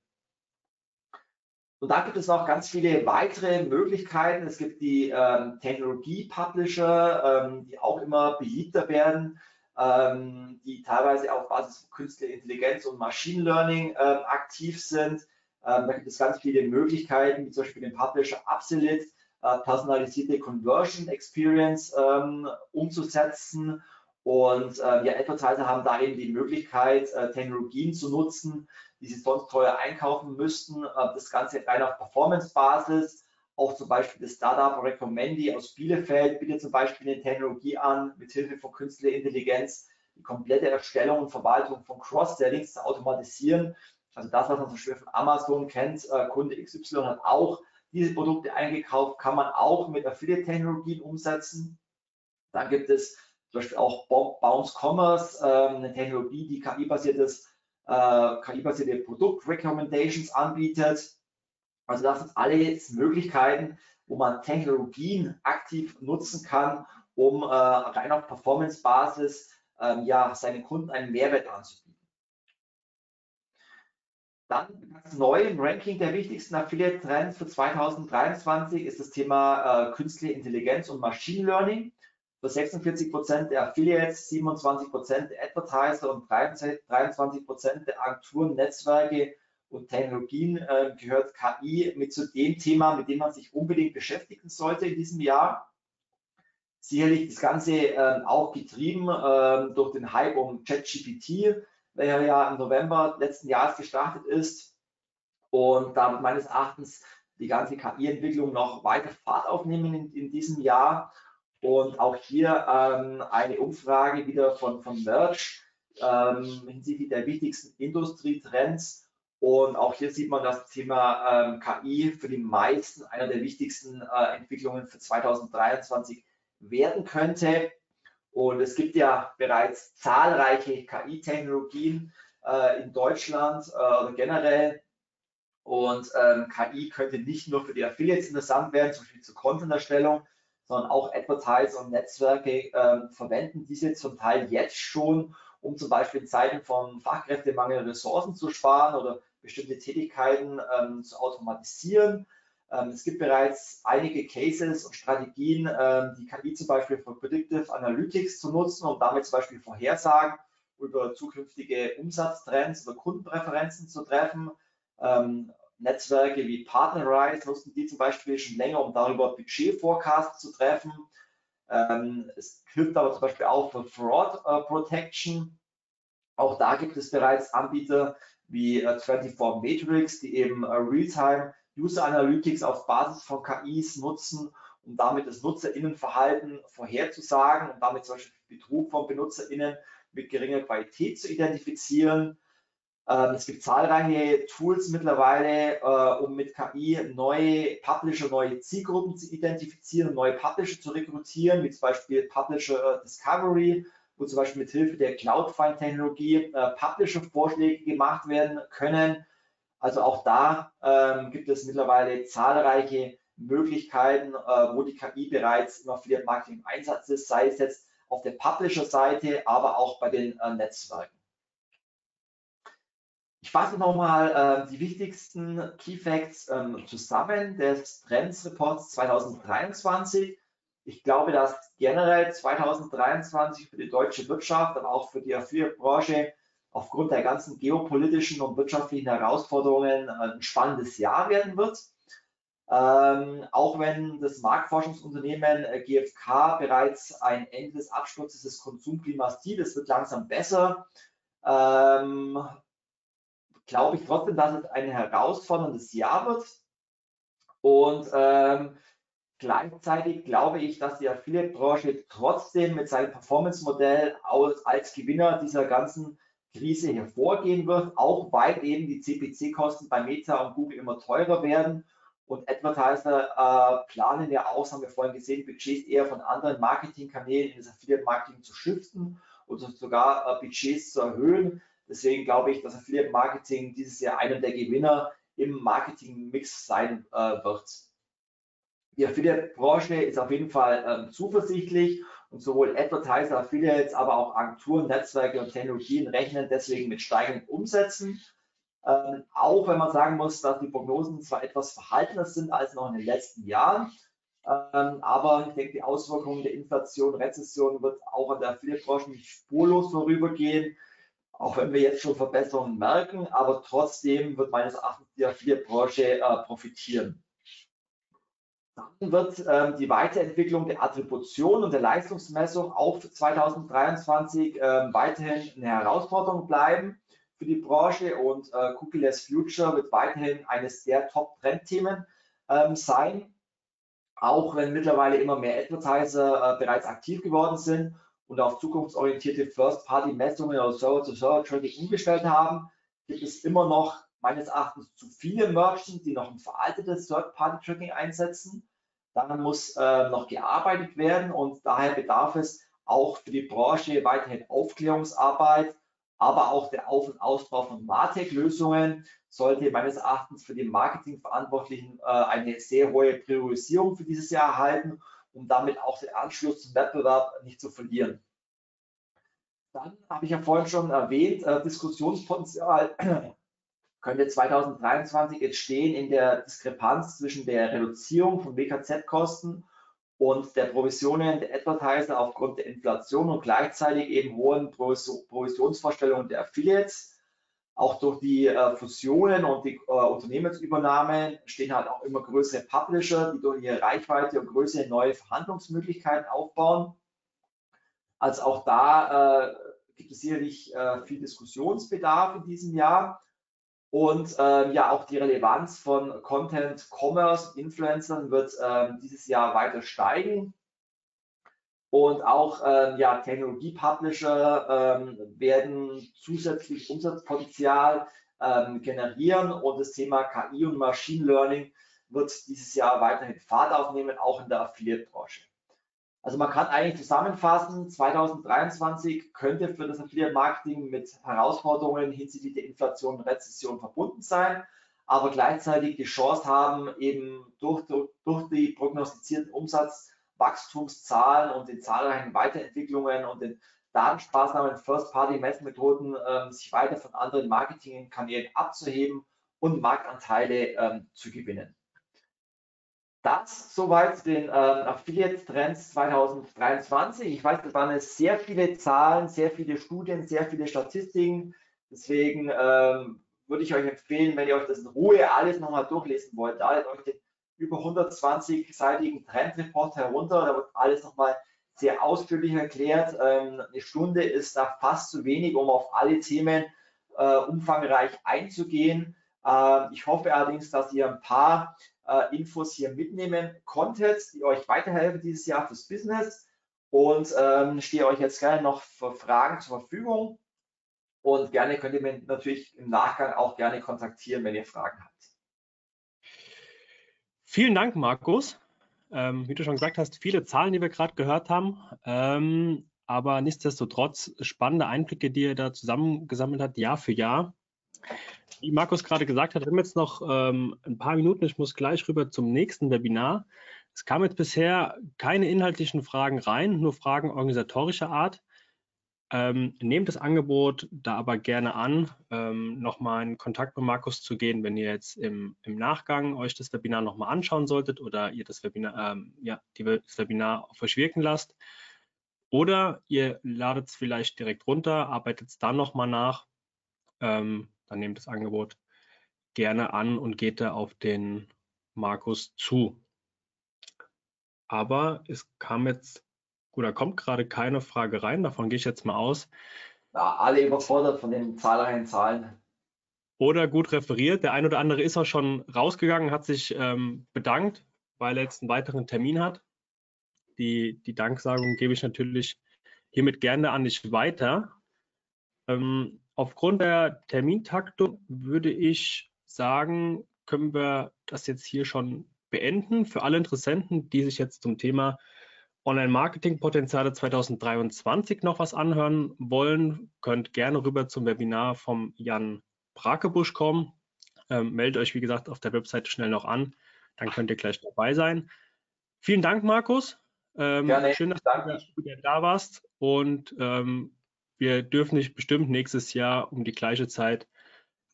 Und da gibt es noch ganz viele weitere Möglichkeiten. Es gibt die ähm, Technologie-Publisher, ähm, die auch immer beliebter werden, ähm, die teilweise auf Basis von künstlicher Intelligenz und Machine Learning äh, aktiv sind. Ähm, da gibt es ganz viele Möglichkeiten, wie zum Beispiel den Publisher Absolute, äh, personalisierte Conversion Experience ähm, umzusetzen. Und äh, wir Advertiser haben da eben die Möglichkeit, äh, Technologien zu nutzen, die sie sonst teuer einkaufen müssten. Äh, das Ganze rein auf Performance-Basis. Auch zum Beispiel das Startup Recommandi aus Bielefeld bietet zum Beispiel eine Technologie an, mit Hilfe von künstlicher Intelligenz die komplette Erstellung und Verwaltung von Cross-Sellings zu automatisieren. Also das, was man zum Beispiel von Amazon kennt, äh, Kunde XY hat auch diese Produkte eingekauft, kann man auch mit Affiliate-Technologien umsetzen. Dann gibt es zum Beispiel auch Bounce Commerce, äh, eine Technologie, die KI-basiertes äh, KI-basierte Produkt-Recommendations anbietet. Also das sind alles Möglichkeiten, wo man Technologien aktiv nutzen kann, um äh, rein auf Performance-Basis ähm, ja, seinen Kunden einen Mehrwert anzubieten. Dann ganz neu im Ranking der wichtigsten Affiliate-Trends für 2023 ist das Thema äh, künstliche Intelligenz und Machine Learning für 46 Prozent der Affiliates, 27 Prozent der Advertiser und 23 Prozent der Agenturen, Netzwerke und Technologien äh, gehört KI mit zu dem Thema, mit dem man sich unbedingt beschäftigen sollte in diesem Jahr. Sicherlich das Ganze äh, auch getrieben äh, durch den Hype um ChatGPT, welcher ja im November letzten Jahres gestartet ist und da meines Erachtens die ganze KI-Entwicklung noch weiter Fahrt aufnehmen in, in diesem Jahr und auch hier ähm, eine Umfrage wieder von, von Merch ähm, hinsichtlich der wichtigsten Industrietrends. Und auch hier sieht man das Thema ähm, KI für die meisten einer der wichtigsten äh, Entwicklungen für 2023 werden könnte. Und es gibt ja bereits zahlreiche KI-Technologien äh, in Deutschland äh, oder generell. Und ähm, KI könnte nicht nur für die Affiliates interessant werden, zum Beispiel zur Content-Erstellung, sondern auch Advertiser und Netzwerke ähm, verwenden diese zum Teil jetzt schon, um zum Beispiel in Zeiten von Fachkräftemangel Ressourcen zu sparen oder bestimmte Tätigkeiten ähm, zu automatisieren. Ähm, es gibt bereits einige Cases und Strategien, ähm, die KI zum Beispiel für Predictive Analytics zu nutzen, um damit zum Beispiel Vorhersagen über zukünftige Umsatztrends oder Kundenpräferenzen zu treffen. Ähm, Netzwerke wie Partnerrise nutzen die zum Beispiel schon länger, um darüber Budget-Forecasts zu treffen. Es hilft aber zum Beispiel auch für Fraud äh, Protection. Auch da gibt es bereits Anbieter wie äh, 24 Matrix, die eben äh, Realtime User Analytics auf Basis von KIs nutzen, um damit das Nutzerinnenverhalten vorherzusagen und damit zum Beispiel Betrug von BenutzerInnen mit geringer Qualität zu identifizieren. Ähm, es gibt zahlreiche Tools mittlerweile, äh, um mit KI neue Publisher, neue Zielgruppen zu identifizieren, neue Publisher zu rekrutieren, wie zum Beispiel Publisher Discovery, wo zum Beispiel mit Hilfe der Cloudfile-Technologie äh, Publisher-Vorschläge gemacht werden können. Also auch da ähm, gibt es mittlerweile zahlreiche Möglichkeiten, äh, wo die KI bereits im Affiliate-Marketing im Einsatz ist, sei es jetzt auf der Publisher-Seite, aber auch bei den Netzwerken. Ich fasse nochmal äh, die wichtigsten Key Facts ähm, zusammen des Trends Reports 2023. Ich glaube, dass generell 2023 für die deutsche Wirtschaft, aber auch für die Affiliate-Branche aufgrund der ganzen geopolitischen und wirtschaftlichen Herausforderungen äh, ein spannendes Jahr werden wird. Ähm, auch wenn das Marktforschungsunternehmen äh, GfK bereits ein Ende des Absturzes des Konsumklimas sieht, es wird langsam besser. Ähm, glaube ich trotzdem, dass es ein herausforderndes Jahr wird. Und ähm, gleichzeitig glaube ich, dass die Affiliate-Branche trotzdem mit seinem Performance-Modell als Gewinner dieser ganzen Krise hervorgehen wird, auch weil eben die CPC-Kosten bei Meta und Google immer teurer werden. Und Advertiser äh, planen ja auch, haben wir vorhin gesehen, Budgets eher von anderen Marketingkanälen in das Affiliate-Marketing zu shiften oder sogar äh, Budgets zu erhöhen. Deswegen glaube ich, dass Affiliate Marketing dieses Jahr einer der Gewinner im Marketing-Mix sein äh, wird. Die Affiliate-Branche ist auf jeden Fall ähm, zuversichtlich und sowohl Advertiser, Affiliates, aber auch Agenturen, Netzwerke und Technologien rechnen deswegen mit steigenden Umsätzen. Ähm, auch wenn man sagen muss, dass die Prognosen zwar etwas verhaltener sind als noch in den letzten Jahren, ähm, aber ich denke, die Auswirkungen der Inflation, Rezession wird auch an der Affiliate-Branche nicht spurlos vorübergehen, auch wenn wir jetzt schon Verbesserungen merken, aber trotzdem wird meines Erachtens die Affiliate-Branche äh, profitieren. Dann wird ähm, die Weiterentwicklung der Attribution und der Leistungsmessung auch für 2023 ähm, weiterhin eine Herausforderung bleiben für die Branche und äh, Cookie-less Future wird weiterhin eines der Top-Trendthemen ähm, sein, auch wenn mittlerweile immer mehr Advertiser äh, bereits aktiv geworden sind und auf zukunftsorientierte First-Party-Messungen oder Server-to-Server-Tracking umgestellt haben, gibt es immer noch meines Erachtens zu viele Merchants, die noch ein veraltetes Third-Party-Tracking einsetzen. Daran muss äh, noch gearbeitet werden und daher bedarf es auch für die Branche weiterhin Aufklärungsarbeit, aber auch der Auf- und Ausbau von Martech-Lösungen sollte meines Erachtens für die Marketingverantwortlichen äh, eine sehr hohe Priorisierung für dieses Jahr erhalten, um damit auch den Anschluss zum Wettbewerb nicht zu verlieren. Dann habe ich ja vorhin schon erwähnt, äh, Diskussionspotenzial könnte 2023 entstehen in der Diskrepanz zwischen der Reduzierung von WKZ-Kosten und der Provisionen der Advertiser aufgrund der Inflation und gleichzeitig eben hohen Provisionsvorstellungen der Affiliates. Auch durch die äh, Fusionen und die äh, Unternehmensübernahmen stehen halt auch immer größere Publisher, die durch ihre Reichweite und Größe neue Verhandlungsmöglichkeiten aufbauen. Also auch da äh, gibt es sicherlich äh, viel Diskussionsbedarf in diesem Jahr. Und ähm, ja, auch die Relevanz von Content, Commerce, Influencern wird ähm, dieses Jahr weiter steigen. Und auch ähm, ja, Technologie-Publisher ähm, werden zusätzlich Umsatzpotenzial ähm, generieren und das Thema KI und Machine Learning wird dieses Jahr weiterhin Fahrt aufnehmen, auch in der Affiliate-Branche. Also man kann eigentlich zusammenfassen, 2023 könnte für das Affiliate Marketing mit Herausforderungen hinsichtlich der Inflation und Rezession verbunden sein, aber gleichzeitig die Chance haben, eben durch, durch die prognostizierten Umsatzwachstumszahlen und den zahlreichen Weiterentwicklungen und den Datensparsamen First-Party-Messmethoden ähm, sich weiter von anderen Marketingkanälen abzuheben und Marktanteile ähm, zu gewinnen. Das soweit zu den ähm, Affiliate-Trends 2023. Ich weiß, das waren sehr viele Zahlen, sehr viele Studien, sehr viele Statistiken. Deswegen ähm, würde ich euch empfehlen, wenn ihr euch das in Ruhe alles nochmal durchlesen wollt, ladet euch den über 120-seitigen Trendreport herunter. Da wird alles nochmal sehr ausführlich erklärt. Ähm, eine Stunde ist da fast zu wenig, um auf alle Themen äh, umfangreich einzugehen. Äh, ich hoffe allerdings, dass ihr ein paar äh, Infos hier mitnehmen konntet, die euch weiterhelfen dieses Jahr fürs Business. Und ähm, stehe euch jetzt gerne noch für Fragen zur Verfügung. Und gerne könnt ihr mich natürlich im Nachgang auch gerne kontaktieren, wenn ihr Fragen habt. Vielen Dank, Markus. Ähm, wie du schon gesagt hast, viele Zahlen, die wir gerade gehört haben. Ähm, aber nichtsdestotrotz spannende Einblicke, die ihr da zusammengesammelt habt, Jahr für Jahr wie Markus gerade gesagt hat, wir haben jetzt noch ähm, ein paar Minuten. Ich muss gleich rüber zum nächsten Webinar. Es kamen jetzt bisher keine inhaltlichen Fragen rein, nur Fragen organisatorischer Art. Ähm, nehmt das Angebot da aber gerne an, ähm, nochmal in Kontakt mit Markus zu gehen, wenn ihr jetzt im, im Nachgang euch das Webinar nochmal anschauen solltet oder ihr das Webinar, ähm, ja, die, das Webinar auf euch wirken lasst. Oder ihr ladet es vielleicht direkt runter, arbeitet es dann nochmal nach. Ähm, dann nehmt das Angebot gerne an und geht da auf den Markus zu. Aber es kam jetzt, oder kommt gerade keine Frage rein, davon gehe ich jetzt mal aus. Ja, alle überfordert von den zahlreichen Zahlen. Oder gut referiert. Der ein oder andere ist auch schon rausgegangen, hat sich ähm, bedankt, weil er jetzt einen weiteren Termin hat. Die, die Danksagung gebe ich natürlich hiermit gerne an dich weiter. Ähm, Aufgrund der Termintaktung würde ich sagen, können wir das jetzt hier schon beenden. Für alle Interessenten, die sich jetzt zum Thema Online-Marketing-Potenziale 2023 noch was anhören wollen, könnt gerne rüber zum Webinar vom Jan Brakebusch kommen. Ähm, meldet euch, wie gesagt, auf der Webseite schnell noch an. Dann könnt ihr gleich dabei sein. Vielen Dank, Markus. Ähm, Gerne. Schön, dass Danke. du wieder da warst. Und ähm, wir dürfen nicht bestimmt nächstes Jahr um die gleiche Zeit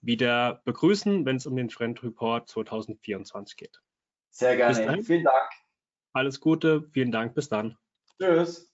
wieder begrüßen, wenn es um den Trend Report 2024 geht. Sehr gerne. Vielen Dank. Alles Gute, vielen Dank, bis dann. Tschüss.